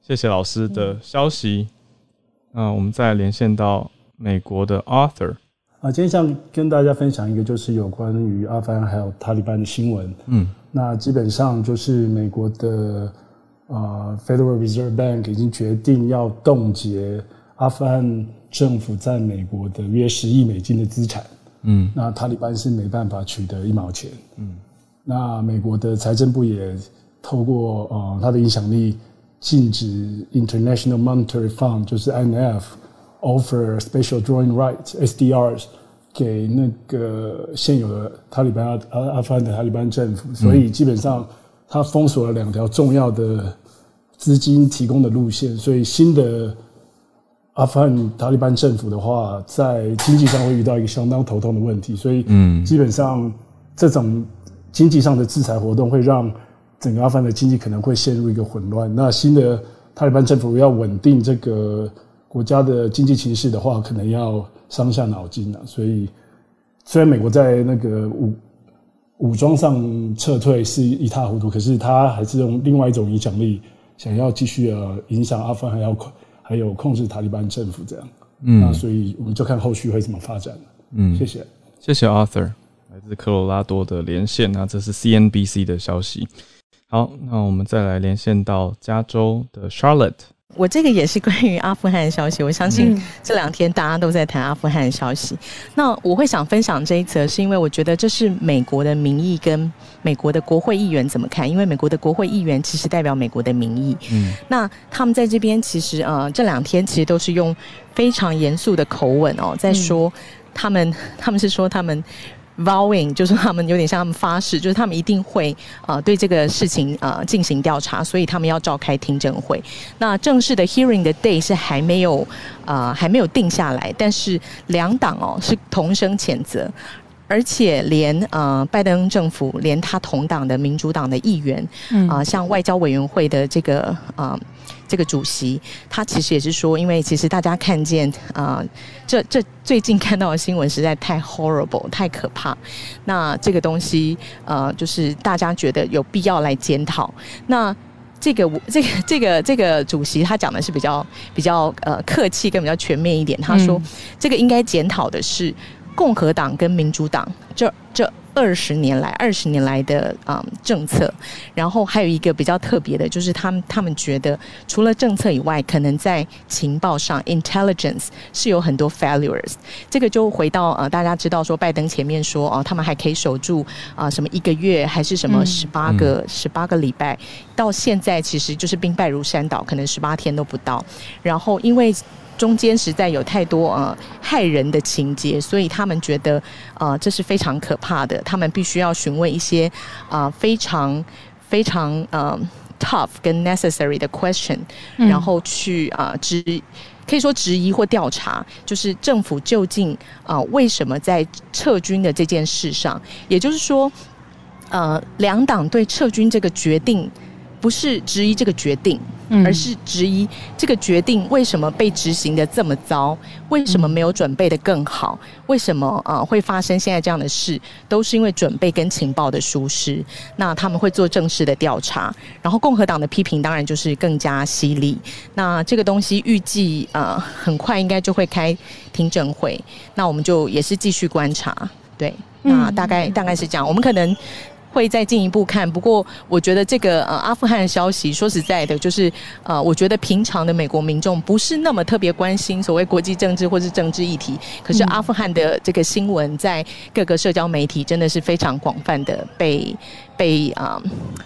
谢谢老师的消息，那我们再连线到。美国的 Arthur 啊，今天想跟大家分享一个，就是有关于阿富汗还有塔利班的新闻。嗯，那基本上就是美国的啊 Federal Reserve Bank 已经决定要冻结阿富汗政府在美国的约十亿美金的资产。嗯，那塔利班是没办法取得一毛钱。嗯，那美国的财政部也透过啊它的影响力，禁止 International Monetary Fund 就是 IMF。Offer special drawing rights SDRs 给那个现有的塔利班阿阿富汗的塔利班政府，所以基本上他封锁了两条重要的资金提供的路线，所以新的阿富汗塔利班政府的话，在经济上会遇到一个相当头痛的问题，所以嗯，基本上这种经济上的制裁活动会让整个阿富汗的经济可能会陷入一个混乱。那新的塔利班政府要稳定这个。国家的经济形势的话，可能要伤下脑筋了。所以，虽然美国在那个武武装上撤退是一塌糊涂，可是他还是用另外一种影响力，想要继续呃影响阿富汗，还要还有控制塔利班政府这样。嗯，那所以我们就看后续会怎么发展嗯，谢谢，谢谢 Arthur，来自科罗拉多的连线。那这是 CNBC 的消息。好，那我们再来连线到加州的 Charlotte。我这个也是关于阿富汗的消息，我相信这两天大家都在谈阿富汗的消息。那我会想分享这一则，是因为我觉得这是美国的民意跟美国的国会议员怎么看？因为美国的国会议员其实代表美国的民意。嗯，那他们在这边其实呃这两天其实都是用非常严肃的口吻哦，在说他们他们是说他们。Vowing 就是他们有点像他们发誓，就是他们一定会呃对这个事情呃进行调查，所以他们要召开听证会。那正式的 hearing 的 day 是还没有呃还没有定下来，但是两党哦是同声谴责，而且连呃拜登政府连他同党的民主党的议员啊，像外交委员会的这个啊。这个主席他其实也是说，因为其实大家看见啊，这这最近看到的新闻实在太 horrible，太可怕。那这个东西呃，就是大家觉得有必要来检讨。那这个这个这个这个主席他讲的是比较比较呃客气跟比较全面一点，他说这个应该检讨的是共和党跟民主党这这。二十年来，二十年来的啊政策，然后还有一个比较特别的，就是他们他们觉得除了政策以外，可能在情报上 intelligence 是有很多 failures。这个就回到呃，大家知道说拜登前面说哦，他们还可以守住啊什么一个月还是什么十八个十八个礼拜，到现在其实就是兵败如山倒，可能十八天都不到。然后因为中间实在有太多呃害人的情节，所以他们觉得呃这是非常可怕的。他们必须要询问一些啊非常非常呃 tough 跟 necessary 的 question，然后去啊质可以说质疑或调查，就是政府究竟啊为什么在撤军的这件事上，也就是说呃两党对撤军这个决定。不是质疑这个决定，而是质疑这个决定为什么被执行的这么糟？为什么没有准备的更好？为什么啊会发生现在这样的事？都是因为准备跟情报的疏失。那他们会做正式的调查，然后共和党的批评当然就是更加犀利。那这个东西预计啊很快应该就会开听证会，那我们就也是继续观察。对，那大概大概是这样，我们可能。会再进一步看，不过我觉得这个呃阿富汗的消息，说实在的，就是呃，我觉得平常的美国民众不是那么特别关心所谓国际政治或是政治议题，可是阿富汗的这个新闻在各个社交媒体真的是非常广泛的被被啊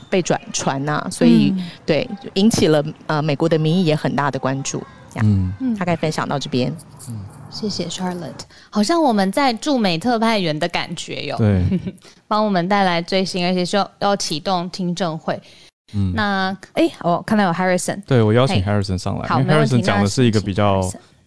被转传呐，所以对引起了呃美国的民意也很大的关注。嗯，大概分享到这边。嗯。谢谢 Charlotte，好像我们在驻美特派员的感觉哟。对，帮我们带来最新，而且是要要启动听证会。嗯，那哎，我看到有 Harrison，对我邀请 Harrison 上来，因为 Harrison 讲的是一个比较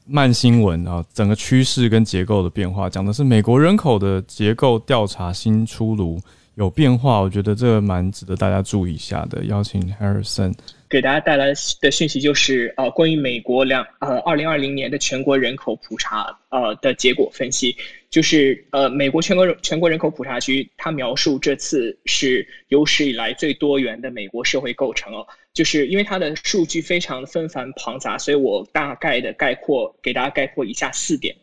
慢新闻啊，整个趋势跟结构的变化，讲的是美国人口的结构调查新出炉有变化，我觉得这个蛮值得大家注意一下的。邀请 Harrison。给大家带来的讯息就是，呃，关于美国两呃二零二零年的全国人口普查呃的结果分析，就是呃美国全国全国人口普查局，它描述这次是有史以来最多元的美国社会构成哦，就是因为它的数据非常的纷繁庞杂，所以我大概的概括给大家概括以下四点，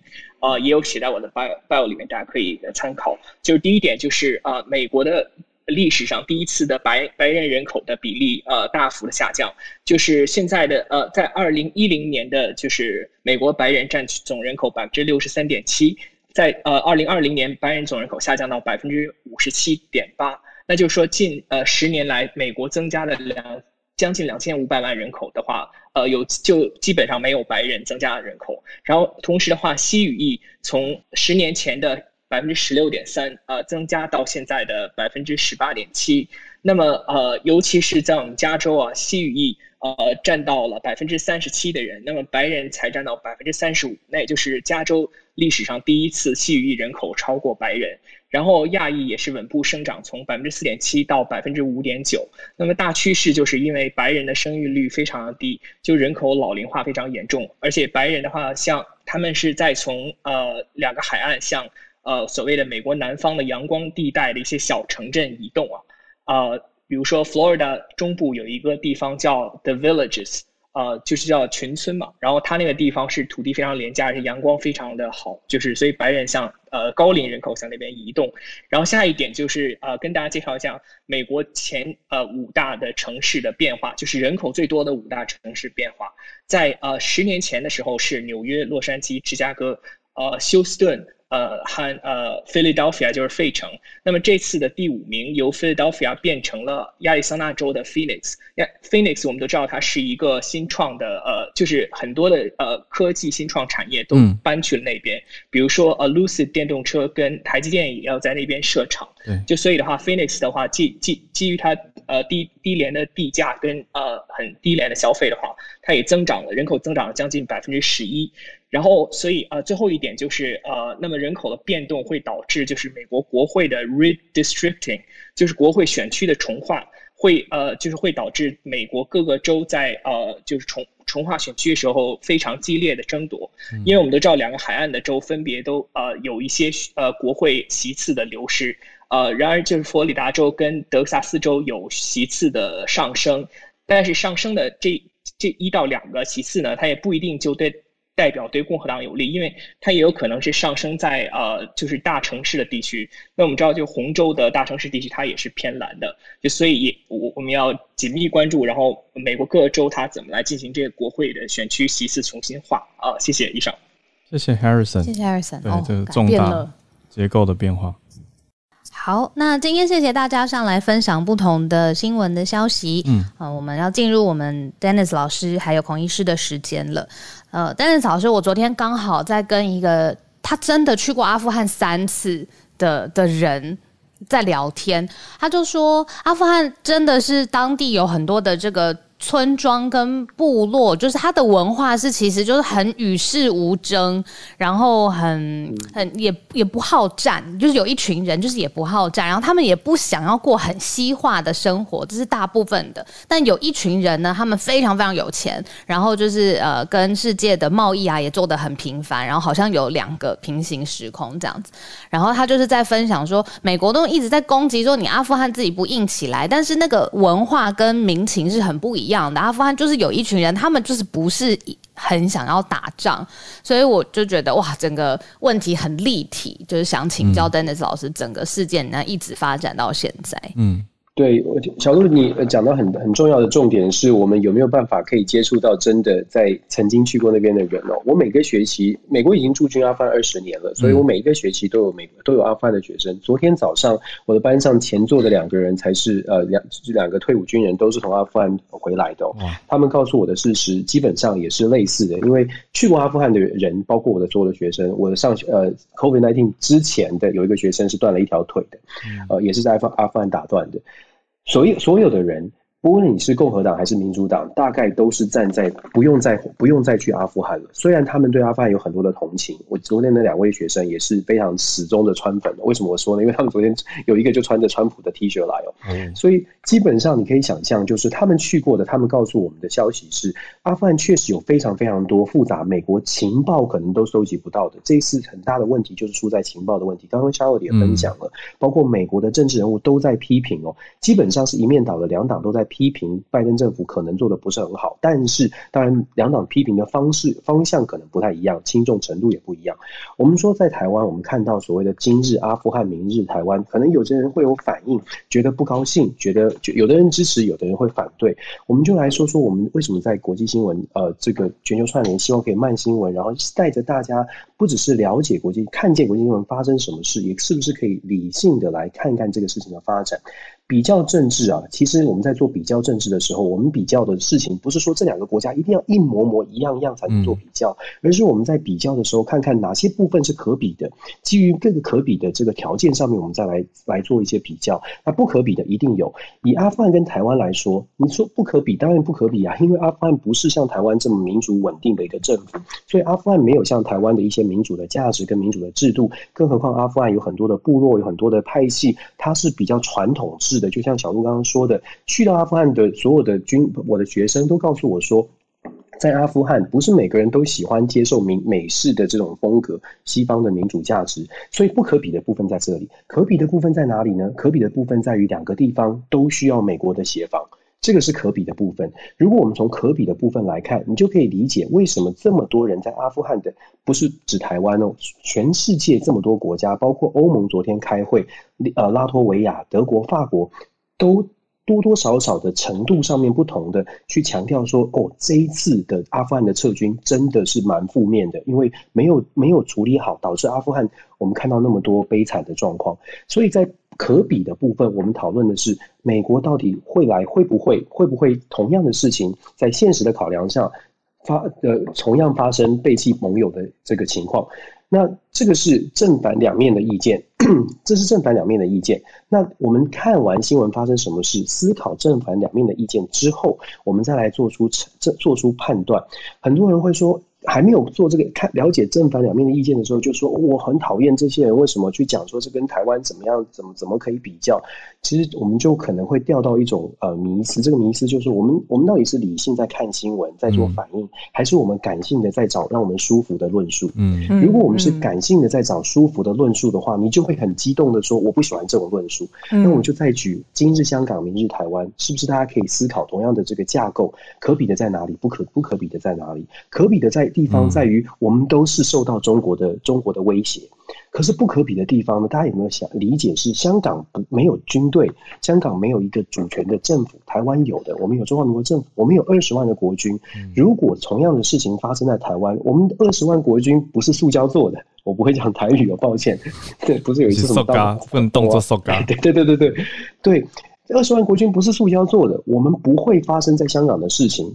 呃，也有写在我的 bio bio 里面，大家可以参考。就是第一点就是呃美国的。历史上第一次的白白人人口的比例呃大幅的下降，就是现在的呃在二零一零年的就是美国白人占总人口百分之六十三点七，在呃二零二零年白人总人口下降到百分之五十七点八，那就是说近呃十年来美国增加了两将近两千五百万人口的话，呃有就基本上没有白人增加人口，然后同时的话西语裔从十年前的。百分之十六点三，呃，增加到现在的百分之十八点七。那么，呃，尤其是在我们加州啊，西语裔呃占到了百分之三十七的人，那么白人才占到百分之三十五。那也就是加州历史上第一次西语裔人口超过白人。然后亚裔也是稳步生长，从百分之四点七到百分之五点九。那么大趋势就是因为白人的生育率非常的低，就人口老龄化非常严重。而且白人的话，像他们是在从呃两个海岸向呃，所谓的美国南方的阳光地带的一些小城镇移动啊，呃，比如说 Florida 中部有一个地方叫 The Villages，呃，就是叫群村嘛。然后它那个地方是土地非常廉价，而且阳光非常的好，就是所以白人向呃高龄人口向那边移动。然后下一点就是呃，跟大家介绍一下美国前呃五大的城市的变化，就是人口最多的五大城市变化。在呃十年前的时候是纽约、洛杉矶、芝加哥、呃休斯顿。呃，和呃，Philadelphia 就是费城。那么这次的第五名由 Philadelphia 变成了亚利桑那州的 Phoenix。亚 Phoenix 我们都知道它是一个新创的，呃，就是很多的呃科技新创产业都搬去了那边。比如说呃，Lucid 电动车跟台积电也要在那边设厂。对就所以的话，Phoenix 的话，基基基于它呃低低廉的地价跟呃很低廉的消费的话，它也增长了人口增长了将近百分之十一。然后，所以呃，最后一点就是呃，那么人口的变动会导致就是美国国会的 redistricting，就是国会选区的重划，会呃，就是会导致美国各个州在呃，就是重重划选区的时候非常激烈的争夺，因为我们都知道两个海岸的州分别都呃有一些呃国会席次的流失，呃，然而就是佛罗里达州跟德克萨斯州有席次的上升。但是上升的这这一到两个席次呢，它也不一定就对。代表对共和党有利，因为它也有可能是上升在呃，就是大城市的地区。那我们知道，就红州的大城市地区，它也是偏蓝的，就所以也我我们要紧密关注，然后美国各州它怎么来进行这个国会的选区席次重新划啊？谢谢，以上。谢谢 Harrison，谢谢 Harrison，对，这个重大结构的变化。好，那今天谢谢大家上来分享不同的新闻的消息。嗯，啊，我们要进入我们 Dennis 老师还有孔医师的时间了。呃，Dennis 老师，我昨天刚好在跟一个他真的去过阿富汗三次的的人在聊天，他就说阿富汗真的是当地有很多的这个。村庄跟部落，就是它的文化是，其实就是很与世无争，然后很很也也不好战，就是有一群人就是也不好战，然后他们也不想要过很西化的生活，这是大部分的。但有一群人呢，他们非常非常有钱，然后就是呃跟世界的贸易啊也做得很频繁，然后好像有两个平行时空这样子。然后他就是在分享说，美国都一直在攻击说你阿富汗自己不硬起来，但是那个文化跟民情是很不一样。样的阿富汗就是有一群人，他们就是不是很想要打仗，所以我就觉得哇，整个问题很立体，就是想请教 Dennis 老师，整个事件呢一直发展到现在，嗯。对，小鹿，你讲到很很重要的重点是我们有没有办法可以接触到真的在曾经去过那边的人哦。我每个学期，美国已经驻军阿富汗二十年了，所以我每一个学期都有美都有阿富汗的学生。昨天早上，我的班上前座的两个人才是呃两两个退伍军人，都是从阿富汗回来的。他们告诉我的事实基本上也是类似的，因为去过阿富汗的人，包括我的所有的学生，我的上呃 COVID nineteen 之前的有一个学生是断了一条腿的，呃，也是在阿富阿富汗打断的。所有所有的人。不论你是共和党还是民主党，大概都是站在不用再不用再去阿富汗了。虽然他们对阿富汗有很多的同情，我昨天的两位学生也是非常始终的川粉。为什么我说呢？因为他们昨天有一个就穿着川普的 T 恤来哦。所以基本上你可以想象，就是他们去过的，他们告诉我们的消息是，阿富汗确实有非常非常多复杂，美国情报可能都收集不到的。这一次很大的问题就是出在情报的问题。刚刚夏洛也分享了，包括美国的政治人物都在批评哦，基本上是一面倒的，两党都在。批评拜登政府可能做的不是很好，但是当然两党批评的方式方向可能不太一样，轻重程度也不一样。我们说在台湾，我们看到所谓的今日阿富汗，明日台湾，可能有些人会有反应，觉得不高兴，觉得就有的人支持，有的人会反对。我们就来说说我们为什么在国际新闻呃这个全球串联，希望可以慢新闻，然后带着大家不只是了解国际，看见国际新闻发生什么事，也是不是可以理性的来看看这个事情的发展。比较政治啊，其实我们在做比较政治的时候，我们比较的事情不是说这两个国家一定要一模模一样样才能做比较，而是我们在比较的时候，看看哪些部分是可比的，基于各个可比的这个条件上面，我们再来来做一些比较。那不可比的一定有。以阿富汗跟台湾来说，你说不可比，当然不可比啊，因为阿富汗不是像台湾这么民主稳定的一个政府，所以阿富汗没有像台湾的一些民主的价值跟民主的制度，更何况阿富汗有很多的部落，有很多的派系，它是比较传统制。的，就像小鹿刚刚说的，去到阿富汗的所有的军，我的学生都告诉我说，在阿富汗不是每个人都喜欢接受民美式的这种风格，西方的民主价值，所以不可比的部分在这里。可比的部分在哪里呢？可比的部分在于两个地方都需要美国的协防。这个是可比的部分。如果我们从可比的部分来看，你就可以理解为什么这么多人在阿富汗的，不是指台湾哦，全世界这么多国家，包括欧盟昨天开会，呃，拉脱维亚、德国、法国都多多少少的程度上面不同的去强调说，哦，这一次的阿富汗的撤军真的是蛮负面的，因为没有没有处理好，导致阿富汗我们看到那么多悲惨的状况，所以在。可比的部分，我们讨论的是美国到底会来会不会会不会同样的事情，在现实的考量下发呃同样发生背弃盟友的这个情况。那这个是正反两面的意见，这是正反两面的意见。那我们看完新闻发生什么事，思考正反两面的意见之后，我们再来做出这做出判断。很多人会说。还没有做这个看了解正反两面的意见的时候，就说我很讨厌这些人为什么去讲说是跟台湾怎么样，怎么怎么可以比较？其实我们就可能会掉到一种呃迷思，这个迷思就是我们我们到底是理性在看新闻在做反应，还是我们感性的在找让我们舒服的论述？嗯，如果我们是感性的在找舒服的论述的话，你就会很激动的说我不喜欢这种论述。那我们就再举今日香港，明日台湾，是不是大家可以思考同样的这个架构？可比的在哪里？不可不可比的在哪里？可比的在地方在于我们都是受到中国的中国的威胁。可是不可比的地方呢？大家有没有想理解？是香港不没有军队，香港没有一个主权的政府，台湾有的，我们有中华民国政府，我们有二十万的国军。如果同样的事情发生在台湾，我们二十万国军不是塑胶做的，我不会讲台语，哦，抱歉。对，不是有一次什么不能动作塑胶？对对对对对对，二十万国军不是塑胶做的，我们不会发生在香港的事情。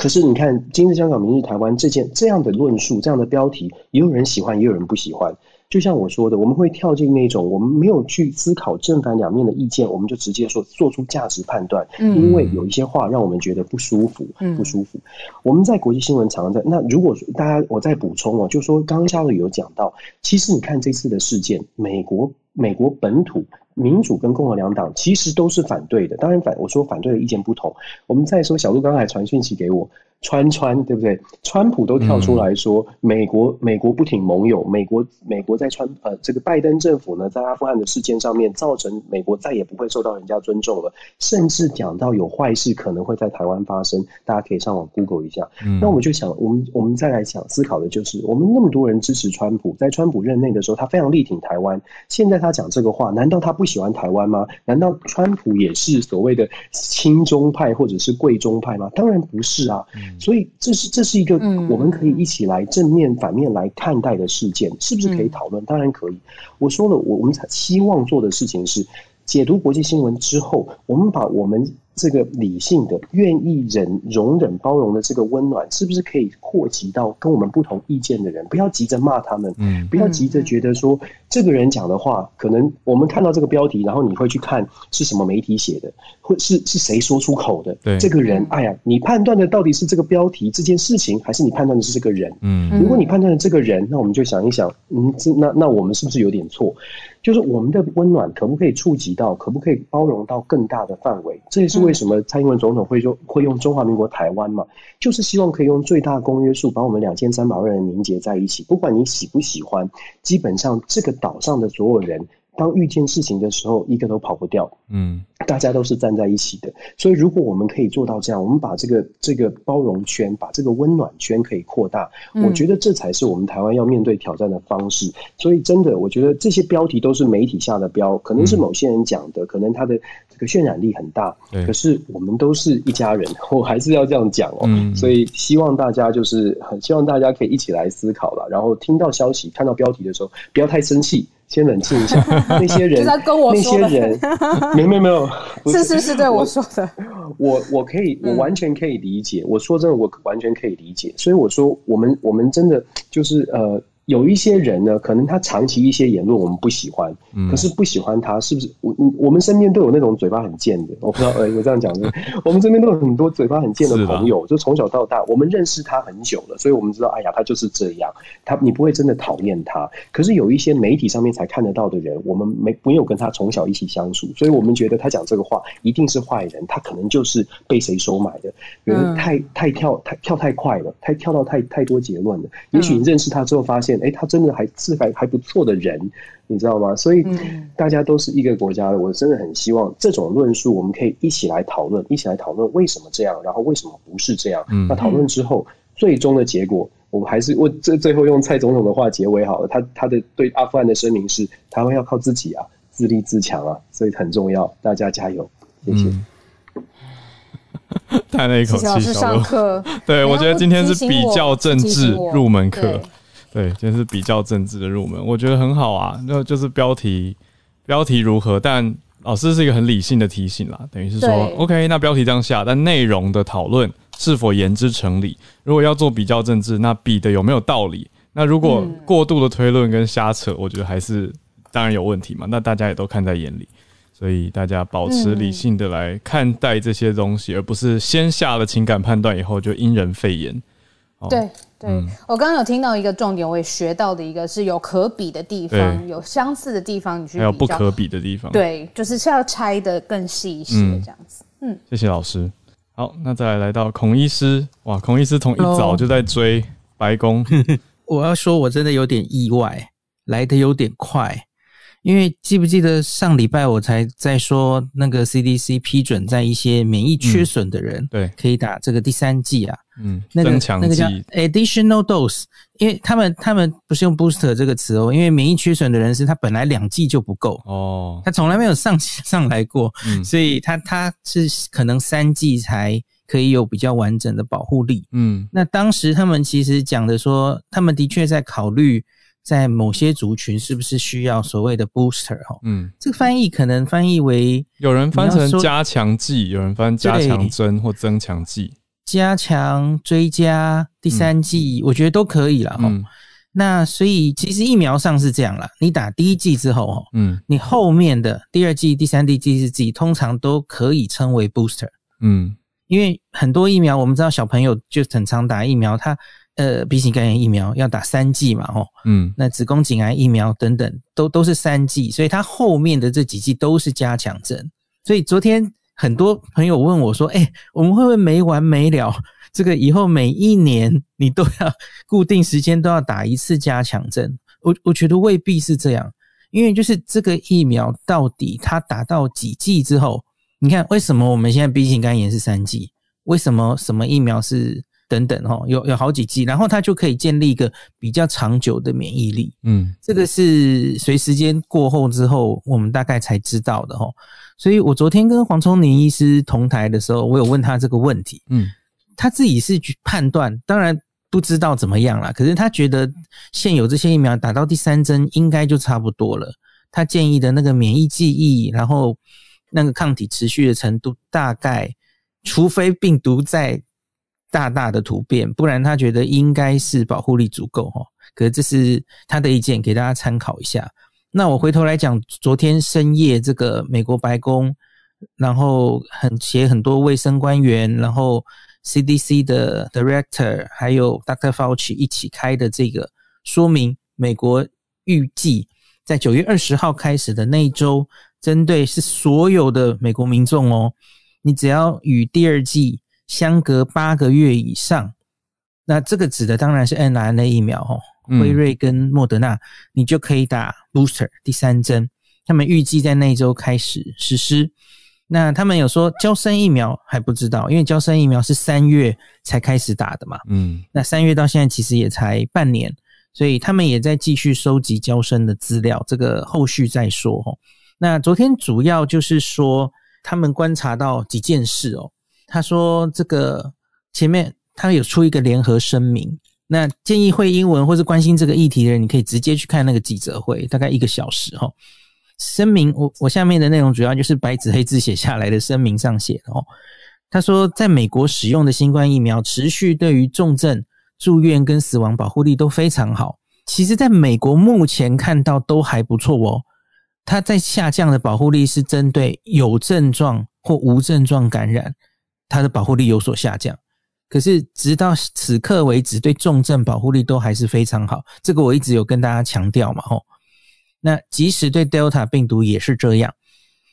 可是你看，今日香港，明日台湾这件这样的论述，这样的标题，也有人喜欢，也有人不喜欢。就像我说的，我们会跳进那种我们没有去思考正反两面的意见，我们就直接说做出价值判断。嗯，因为有一些话让我们觉得不舒服，不舒服。我们在国际新闻常常在那，如果大家我再补充哦，就说刚刚夏乐有讲到，其实你看这次的事件，美国美国本土民主跟共和两党其实都是反对的。当然反我说反对的意见不同。我们再说小鹿刚才传讯息给我。川川对不对？川普都跳出来说，美国美国不挺盟友，美国美国在川呃这个拜登政府呢，在阿富汗的事件上面，造成美国再也不会受到人家尊重了，甚至讲到有坏事可能会在台湾发生，大家可以上网 Google 一下。那我们就想，我们我们再来想思考的就是，我们那么多人支持川普，在川普任内的时候，他非常力挺台湾，现在他讲这个话，难道他不喜欢台湾吗？难道川普也是所谓的亲中派或者是贵中派吗？当然不是啊。所以这是这是一个我们可以一起来正面反面来看待的事件，是不是可以讨论？当然可以。我说了，我我们希望做的事情是解读国际新闻之后，我们把我们。这个理性的、愿意忍、容忍、包容的这个温暖，是不是可以扩及到跟我们不同意见的人？不要急着骂他们，嗯，不要急着觉得说这个人讲的话，可能我们看到这个标题，然后你会去看是什么媒体写的，或是是谁说出口的。对，这个人，哎呀，你判断的到底是这个标题这件事情，还是你判断的是这个人？嗯，如果你判断的这个人，那我们就想一想，嗯，这那那我们是不是有点错？就是我们的温暖可不可以触及到，可不可以包容到更大的范围？这也是为什么蔡英文总统会用会用中华民国台湾嘛，就是希望可以用最大公约数把我们两千三百万人凝结在一起。不管你喜不喜欢，基本上这个岛上的所有人。当遇见事情的时候，一个都跑不掉。嗯，大家都是站在一起的。所以，如果我们可以做到这样，我们把这个这个包容圈，把这个温暖圈可以扩大，我觉得这才是我们台湾要面对挑战的方式。所以，真的，我觉得这些标题都是媒体下的标，可能是某些人讲的，可能他的这个渲染力很大。可是我们都是一家人，我还是要这样讲哦。所以，希望大家就是很希望大家可以一起来思考了。然后听到消息、看到标题的时候，不要太生气。先冷静一下，那些人，那些人，没有没有没有，是是是对我说的，我我可以，我完全可以理解。我说真的，我完全可以理解。所以我说，我们我们真的就是呃。有一些人呢，可能他长期一些言论我们不喜欢，可是不喜欢他是不是？我我们身边都有那种嘴巴很贱的，我不知道，呃，我这样讲是，我们身边都有很多嘴巴很贱的朋友，就从小到大，我们认识他很久了，所以我们知道，哎呀，他就是这样，他你不会真的讨厌他。可是有一些媒体上面才看得到的人，我们没没有跟他从小一起相处，所以我们觉得他讲这个话一定是坏人，他可能就是被谁收买的，有人太太跳太跳太快了，太跳到太太多结论了。也许你认识他之后发现。哎，他真的还是还还不错的人，你知道吗？所以大家都是一个国家的，我真的很希望这种论述我们可以一起来讨论，一起来讨论为什么这样，然后为什么不是这样。那讨论之后，最终的结果，我们还是我最最后用蔡总统的话结尾好了。他他的对阿富汗的声明是：台湾要靠自己啊，自立自强啊，所以很重要，大家加油，谢谢。叹了一口气，上课。对我觉得今天是比较政治入门课。对，今天是比较政治的入门，我觉得很好啊。那就是标题，标题如何？但老师是一个很理性的提醒啦，等于是说，OK，那标题这样下，但内容的讨论是否言之成理？如果要做比较政治，那比的有没有道理？那如果过度的推论跟瞎扯，我觉得还是当然有问题嘛。那大家也都看在眼里，所以大家保持理性的来看待这些东西，而不是先下了情感判断以后就因人废言。对对，我刚刚有听到一个重点，我也学到的一个是有可比的地方，有相似的地方，你去还有不可比的地方。对，就是是要拆的更细一些这样子。嗯，谢谢老师。好，那再来来到孔医师，哇，孔医师从一早就在追白宫。我要说，我真的有点意外，来的有点快。因为记不记得上礼拜我才在说那个 CDC 批准在一些免疫缺损的人对。可以打这个第三剂啊，嗯，那个那个叫 additional dose，因为他们他们不是用 booster 这个词哦，因为免疫缺损的人是他本来两剂就不够哦，他从来没有上 上来过，所以他他是可能三剂才可以有比较完整的保护力，嗯，那当时他们其实讲的说，他们的确在考虑。在某些族群是不是需要所谓的 booster 哈？嗯，这个翻译可能翻译为有人翻成加强剂，有人翻加强针或增强剂，加强追加第三剂，我觉得都可以了哈。那所以其实疫苗上是这样了，你打第一剂之后哈，嗯，你后面的第二剂、第三剂、第四剂通常都可以称为 booster，嗯，因为很多疫苗我们知道小朋友就很常打疫苗，他。呃，鼻型肝炎疫苗要打三剂嘛，哦，嗯，那子宫颈癌疫苗等等都都是三剂，所以它后面的这几剂都是加强针。所以昨天很多朋友问我说：“哎，我们会不会没完没了？这个以后每一年你都要固定时间都要打一次加强针？”我我觉得未必是这样，因为就是这个疫苗到底它打到几剂之后，你看为什么我们现在鼻型肝炎是三剂？为什么什么疫苗是？等等哈，有有好几剂，然后它就可以建立一个比较长久的免疫力。嗯，这个是随时间过后之后，我们大概才知道的哈。所以我昨天跟黄聪宁医师同台的时候，我有问他这个问题。嗯，他自己是去判断，当然不知道怎么样了，可是他觉得现有这些疫苗打到第三针应该就差不多了。他建议的那个免疫记忆，然后那个抗体持续的程度，大概除非病毒在。大大的突变，不然他觉得应该是保护力足够哈。可是这是他的意见，给大家参考一下。那我回头来讲，昨天深夜这个美国白宫，然后很写很多卫生官员，然后 CDC 的 Director 还有 Dr. Fauci 一起开的这个说明，美国预计在九月二十号开始的那一周，针对是所有的美国民众哦，你只要与第二季。相隔八个月以上，那这个指的当然是 n r n a 疫苗哦，辉瑞跟莫德纳，你就可以打 booster 第三针。他们预计在那周开始实施。那他们有说，交生疫苗还不知道，因为交生疫苗是三月才开始打的嘛。嗯，那三月到现在其实也才半年，所以他们也在继续收集交生的资料，这个后续再说哦。那昨天主要就是说，他们观察到几件事哦。他说：“这个前面他有出一个联合声明，那建议会英文或是关心这个议题的人，你可以直接去看那个记者会，大概一个小时哈。声明我我下面的内容主要就是白纸黑字写下来的声明上写的哦。他说，在美国使用的新冠疫苗持续对于重症、住院跟死亡保护力都非常好。其实，在美国目前看到都还不错哦。它在下降的保护力是针对有症状或无症状感染。”它的保护力有所下降，可是直到此刻为止，对重症保护力都还是非常好。这个我一直有跟大家强调嘛，吼。那即使对 Delta 病毒也是这样。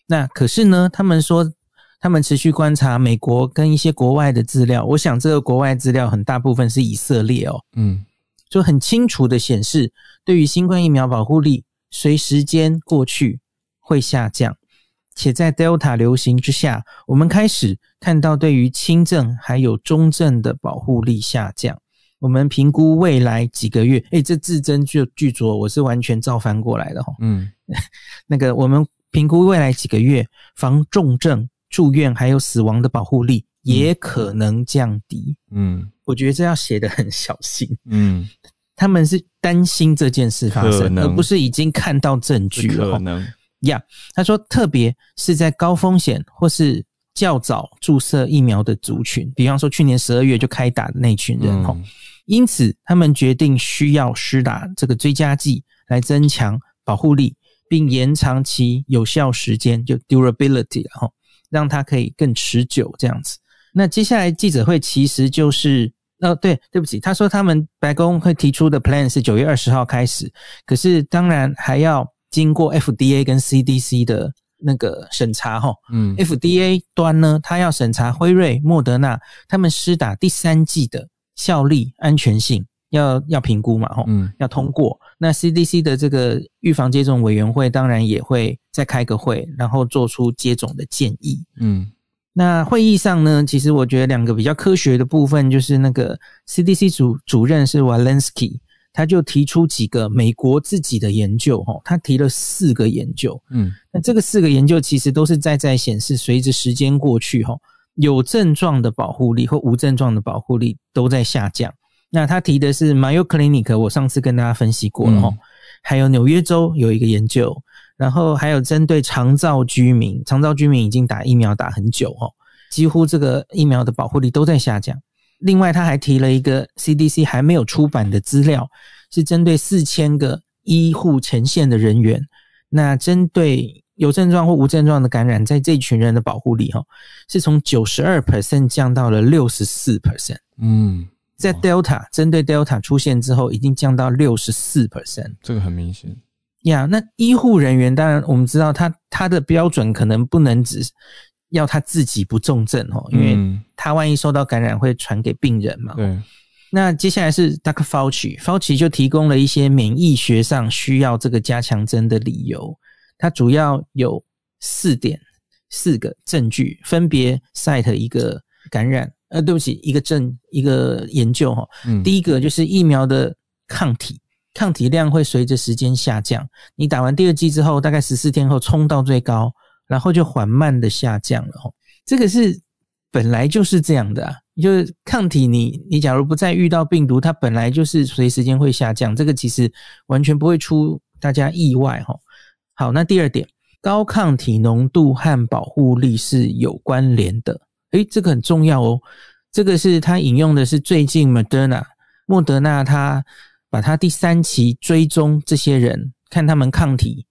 那可是呢，他们说他们持续观察美国跟一些国外的资料，我想这个国外资料很大部分是以色列哦，嗯，就很清楚的显示，对于新冠疫苗保护力随时间过去会下降。且在 Delta 流行之下，我们开始看到对于轻症还有中症的保护力下降。我们评估未来几个月，哎，这字斟句句酌，我是完全照翻过来的哈。嗯，那个我们评估未来几个月防重症、住院还有死亡的保护力也可能降低。嗯，我觉得这要写的很小心。嗯，他们是担心这件事发生，而不是已经看到证据了。可能。呀，他说，特别是在高风险或是较早注射疫苗的族群，比方说去年十二月就开打的那群人哈，因此他们决定需要施打这个追加剂来增强保护力，并延长其有效时间，就 durability 哈，让它可以更持久这样子。那接下来记者会其实就是哦，对，对不起，他说他们白宫会提出的 plan 是九月二十号开始，可是当然还要经过 FDA 跟 CDC 的那个审查哈。嗯，FDA 端呢，他要审查辉瑞、莫德纳他们施打第三剂的效力、安全性，要要评估嘛，哈，嗯，要通过。那 CDC 的这个预防接种委员会当然也会再开个会，然后做出接种的建议。嗯。那会议上呢，其实我觉得两个比较科学的部分，就是那个 CDC 主主任是 Walensky，他就提出几个美国自己的研究，哈，他提了四个研究，嗯，那这个四个研究其实都是在在显示，随着时间过去，哈，有症状的保护力或无症状的保护力都在下降。那他提的是 Mayo Clinic，我上次跟大家分析过了，哈，还有纽约州有一个研究。然后还有针对长照居民，长照居民已经打疫苗打很久哦，几乎这个疫苗的保护力都在下降。另外，他还提了一个 CDC 还没有出版的资料，是针对四千个医护前线的人员，那针对有症状或无症状的感染，在这群人的保护力哈，是从九十二 percent 降到了六十四 percent。嗯，在 Delta 针对 Delta 出现之后，已经降到六十四 percent，这个很明显。呀，那医护人员当然我们知道，他他的标准可能不能只要他自己不重症哦，因为他万一受到感染会传给病人嘛。对。那接下来是 Dr. Fauci，Fauci 就提供了一些免疫学上需要这个加强针的理由。它主要有四点四个证据，分别 cite 一个感染，呃，对不起，一个证一个研究哈。嗯。第一个就是疫苗的抗体。抗体量会随着时间下降。你打完第二剂之后，大概十四天后冲到最高，然后就缓慢的下降了。吼，这个是本来就是这样的啊。就是抗体，你你假如不再遇到病毒，它本来就是随时间会下降。这个其实完全不会出大家意外。哈，好，那第二点，高抗体浓度和保护力是有关联的。诶，这个很重要哦。这个是他引用的是最近 Moderna 莫德纳他。把他第三期追踪这些人，看他们抗体，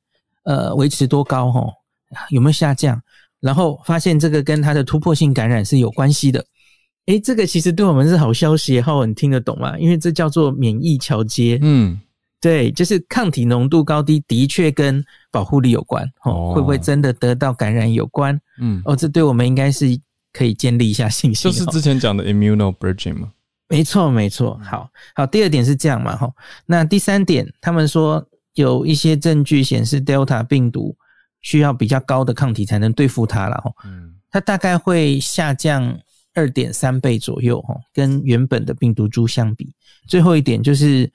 呃，维持多高哈，有没有下降？然后发现这个跟它的突破性感染是有关系的。诶，这个其实对我们是好消息，浩文听得懂吗？因为这叫做免疫桥接。嗯，对，就是抗体浓度高低的确跟保护力有关，哦，会不会真的得到感染有关？嗯，哦，这对我们应该是可以建立一下信心。就是之前讲的 immunobridging 吗？没错，没错。好好，第二点是这样嘛，哈。那第三点，他们说有一些证据显示，Delta 病毒需要比较高的抗体才能对付它了，哈。嗯。它大概会下降二点三倍左右，哈，跟原本的病毒株相比。最后一点就是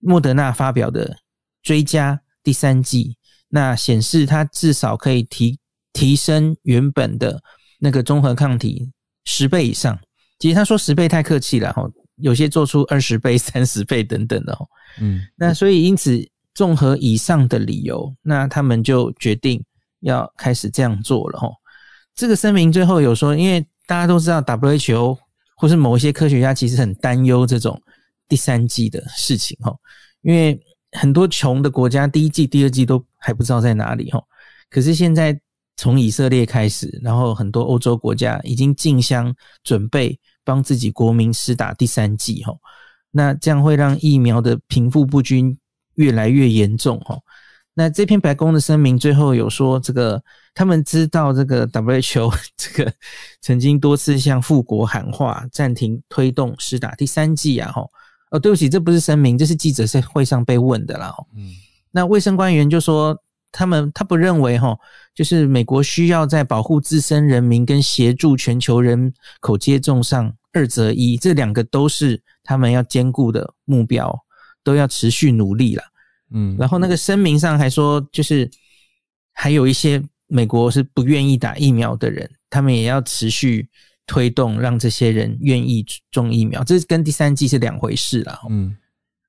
莫德纳发表的追加第三剂，那显示它至少可以提提升原本的那个综合抗体十倍以上。其实他说十倍太客气了哈，有些做出二十倍、三十倍等等的哈。嗯，那所以因此综合以上的理由，那他们就决定要开始这样做了哈。这个声明最后有说，因为大家都知道 WHO 或是某一些科学家其实很担忧这种第三季的事情哈，因为很多穷的国家第一季、第二季都还不知道在哪里哈。可是现在从以色列开始，然后很多欧洲国家已经竞相准备。帮自己国民施打第三季哈，那这样会让疫苗的贫富不均越来越严重哈。那这篇白宫的声明最后有说，这个他们知道这个 WHO 这个曾经多次向富国喊话，暂停推动施打第三剂啊哈。哦，对不起，这不是声明，这是记者在会上被问的啦。嗯，那卫生官员就说。他们他不认为哈，就是美国需要在保护自身人民跟协助全球人口接种上二择一，这两个都是他们要兼顾的目标，都要持续努力了。嗯，然后那个声明上还说，就是还有一些美国是不愿意打疫苗的人，他们也要持续推动，让这些人愿意种疫苗，这是跟第三季是两回事了。嗯，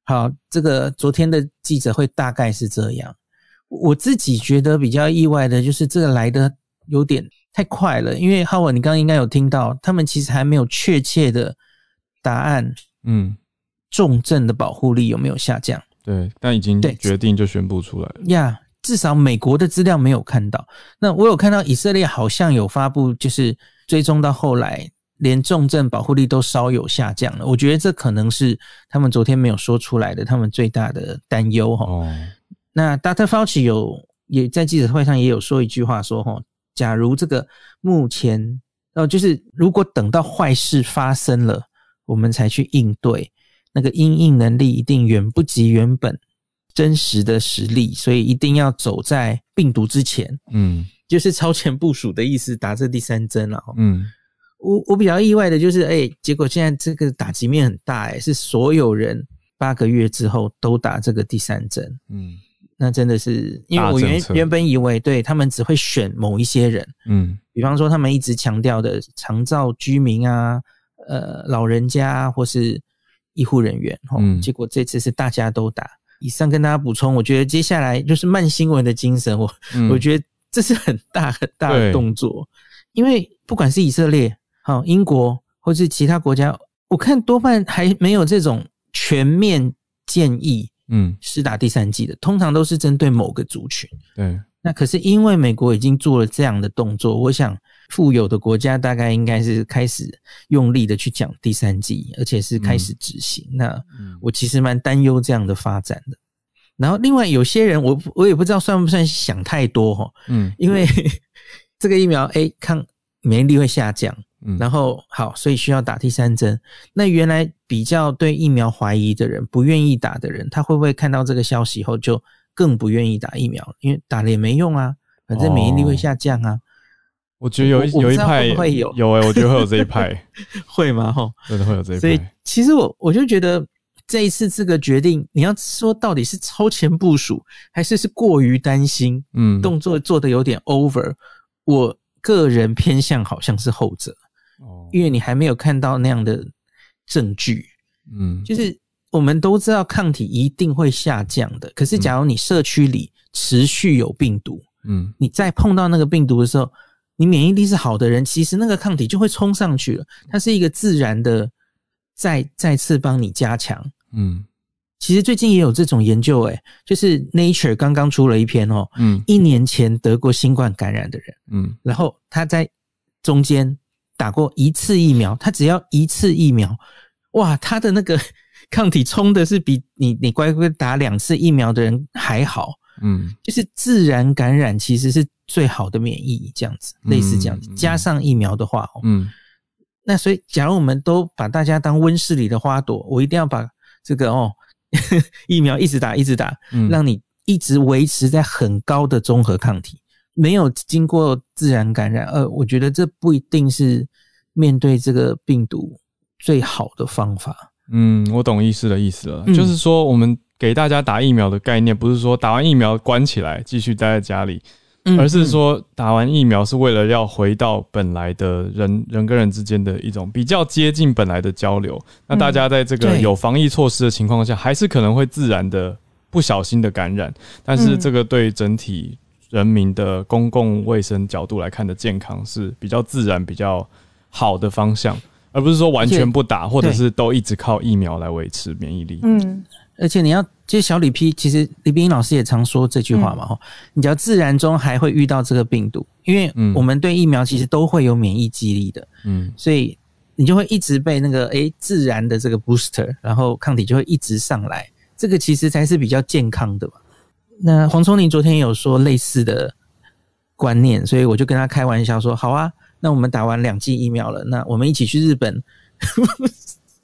好，这个昨天的记者会大概是这样。我自己觉得比较意外的就是这个来的有点太快了，因为浩文，你刚刚应该有听到，他们其实还没有确切的答案。嗯，重症的保护力有没有下降？对，但已经决定就宣布出来了。呀，至少美国的资料没有看到。那我有看到以色列好像有发布，就是追踪到后来连重症保护力都稍有下降了。我觉得这可能是他们昨天没有说出来的，他们最大的担忧哈。那 Dr. Fauci 有也在记者会上也有说一句话说哈，假如这个目前哦，就是如果等到坏事发生了，我们才去应对，那个应应能力一定远不及原本真实的实力，所以一定要走在病毒之前。嗯。就是超前部署的意思，打这第三针了。嗯，我我比较意外的就是，哎，结果现在这个打击面很大，哎，是所有人八个月之后都打这个第三针。嗯，那真的是，因为我原原本以为，对他们只会选某一些人。嗯，比方说他们一直强调的长照居民啊，呃，老人家或是医护人员。嗯，结果这次是大家都打。以上跟大家补充，我觉得接下来就是慢新闻的精神。我我觉得。这是很大很大的动作，因为不管是以色列、好英国，或是其他国家，我看多半还没有这种全面建议，嗯，施打第三剂的，通常都是针对某个族群。对，那可是因为美国已经做了这样的动作，我想富有的国家大概应该是开始用力的去讲第三剂，而且是开始执行。那我其实蛮担忧这样的发展的。然后，另外有些人，我我也不知道算不算想太多哈，嗯，因为 这个疫苗，哎，抗免疫力会下降，嗯，然后好，所以需要打第三针。那原来比较对疫苗怀疑的人，不愿意打的人，他会不会看到这个消息后就更不愿意打疫苗？因为打了也没用啊，反正免疫力会下降啊。我觉得有有一派会有有哎，我觉得会有这一派，会吗？哈，真的会有这一派。所以其实我我就觉得。这一次这个决定，你要说到底是超前部署，还是是过于担心？嗯，动作做的有点 over。我个人偏向好像是后者，哦，因为你还没有看到那样的证据。嗯，就是我们都知道抗体一定会下降的，可是假如你社区里持续有病毒，嗯，你再碰到那个病毒的时候，你免疫力是好的人，其实那个抗体就会冲上去了，它是一个自然的再再次帮你加强。嗯，其实最近也有这种研究，哎，就是 Nature 刚刚出了一篇哦，嗯，一年前得过新冠感染的人，嗯，然后他在中间打过一次疫苗，他只要一次疫苗，哇，他的那个 抗体冲的是比你你乖乖打两次疫苗的人还好，嗯，就是自然感染其实是最好的免疫，这样子，类似这样子，加上疫苗的话，哦嗯，那所以假如我们都把大家当温室里的花朵，我一定要把。这个哦，疫苗一直打一直打，让你一直维持在很高的综合抗体，没有经过自然感染。呃，我觉得这不一定是面对这个病毒最好的方法。嗯，我懂意思的意思了，就是说我们给大家打疫苗的概念，不是说打完疫苗关起来继续待在家里。而是说，打完疫苗是为了要回到本来的人人跟人之间的一种比较接近本来的交流。那大家在这个有防疫措施的情况下，还是可能会自然的不小心的感染。但是这个对整体人民的公共卫生角度来看的健康是比较自然、比较好的方向，而不是说完全不打，或者是都一直靠疫苗来维持免疫力。嗯。而且你要，其实小李 P，其实李冰老师也常说这句话嘛，哈，你只要自然中还会遇到这个病毒，因为我们对疫苗其实都会有免疫激励的，嗯，所以你就会一直被那个诶自然的这个 booster，然后抗体就会一直上来，这个其实才是比较健康的嘛。那黄聪林昨天有说类似的观念，所以我就跟他开玩笑说，好啊，那我们打完两剂疫苗了，那我们一起去日本。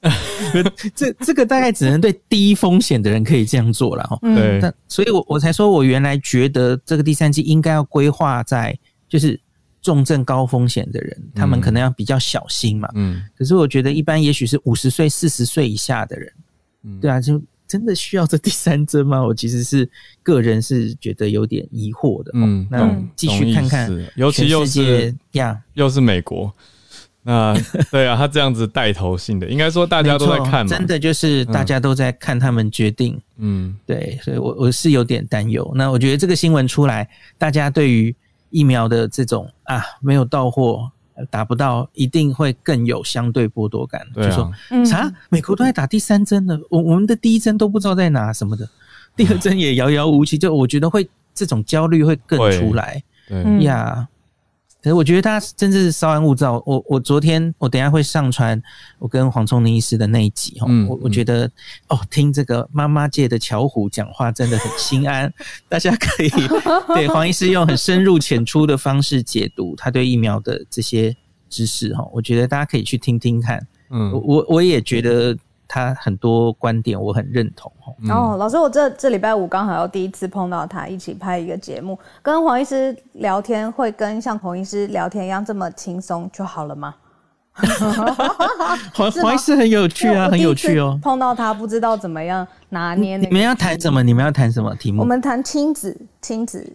这这个大概只能对低风险的人可以这样做了哈。对，但所以我我才说我原来觉得这个第三季应该要规划在就是重症高风险的人，他们可能要比较小心嘛。嗯。可是我觉得一般也许是五十岁、四十岁以下的人，嗯，对啊，就真的需要这第三针吗？我其实是个人是觉得有点疑惑的。嗯，那继续看看，尤其又是呀，又是美国。那对啊，他这样子带头性的，应该说大家都在看，真的就是大家都在看他们决定。嗯，对，所以我我是有点担忧。那我觉得这个新闻出来，大家对于疫苗的这种啊没有到货、打不到，一定会更有相对剥夺感。就说啥？美国都在打第三针了，我我们的第一针都不知道在哪什么的，第二针也遥遥无期。就我觉得会这种焦虑会更出来。对呀。可是我觉得他真的是稍安勿躁。我我昨天我等下会上传我跟黄聪明医师的那一集哈，我我觉得哦，听这个妈妈界的巧虎讲话真的很心安。大家可以对黄医师用很深入浅出的方式解读他对疫苗的这些知识哈，我觉得大家可以去听听看。嗯，我我也觉得。他很多观点我很认同哦，老师，我这这礼拜五刚好要第一次碰到他，一起拍一个节目，跟黄医师聊天会跟像孔医师聊天一样这么轻松就好了吗？黄黄医师很有趣啊，很有趣哦。碰到他不知道怎么样拿捏。你们要谈什么？你们要谈什么题目？我们谈亲子，亲子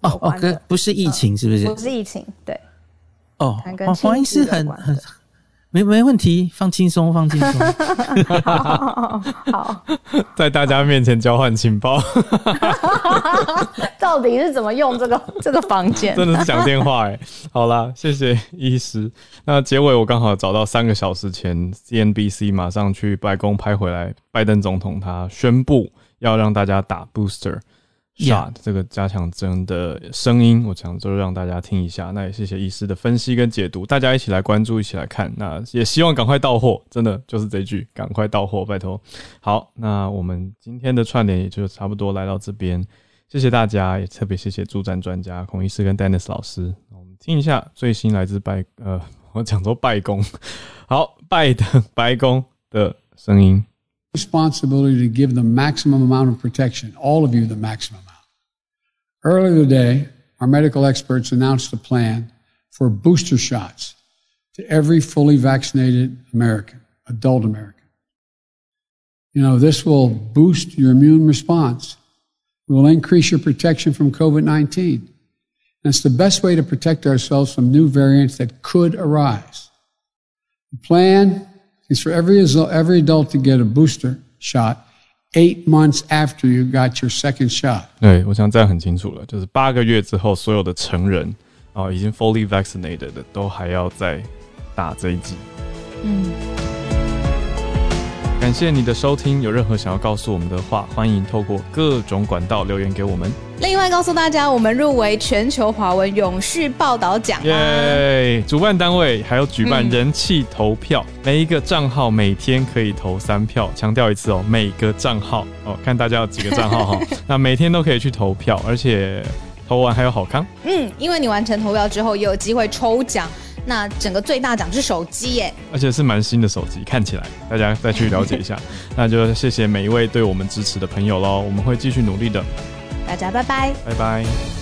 哦哦，跟不是疫情是不是？不是疫情，对。哦，黄黄医师很很。没没问题，放轻松，放轻松。好，在大家面前交换情报，到底是怎么用这个这个房间？真的是讲电话哎。好啦，谢谢医师。那结尾我刚好找到三个小时前，CNBC 马上去白宫拍回来，拜登总统他宣布要让大家打 booster。Shot 这个加强针的声音，我想就让大家听一下。那也谢谢医师的分析跟解读，大家一起来关注，一起来看。那也希望赶快到货，真的就是这句，赶快到货，拜托。好，那我们今天的串联也就差不多来到这边，谢谢大家，也特别谢谢助战专家孔医师跟 Dennis 老师。我们听一下最新来自拜呃，我讲说拜公，好，拜登白宫的声音。Responsibility to give the maximum amount of protection, all of you the maximum. Earlier today, our medical experts announced a plan for booster shots to every fully vaccinated American, adult American. You know, this will boost your immune response. It will increase your protection from COVID 19. And it's the best way to protect ourselves from new variants that could arise. The plan is for every, every adult to get a booster shot Eight months after you got your second shot。对，我想这样很清楚了，就是八个月之后，所有的成人啊，已经 fully vaccinated 的，都还要再打这一剂。嗯。感谢你的收听，有任何想要告诉我们的话，欢迎透过各种管道留言给我们。另外告诉大家，我们入围全球华文永续报道奖。耶！主办单位还有举办人气投票，每一个账号每天可以投三票。强调一次哦，每个账号哦，看大家有几个账号哈。那每天都可以去投票，而且投完还有好康。嗯，因为你完成投票之后，也有机会抽奖。那整个最大奖是手机耶，而且是蛮新的手机，看起来大家再去了解一下。那就谢谢每一位对我们支持的朋友喽，我们会继续努力的。大家拜拜，拜拜。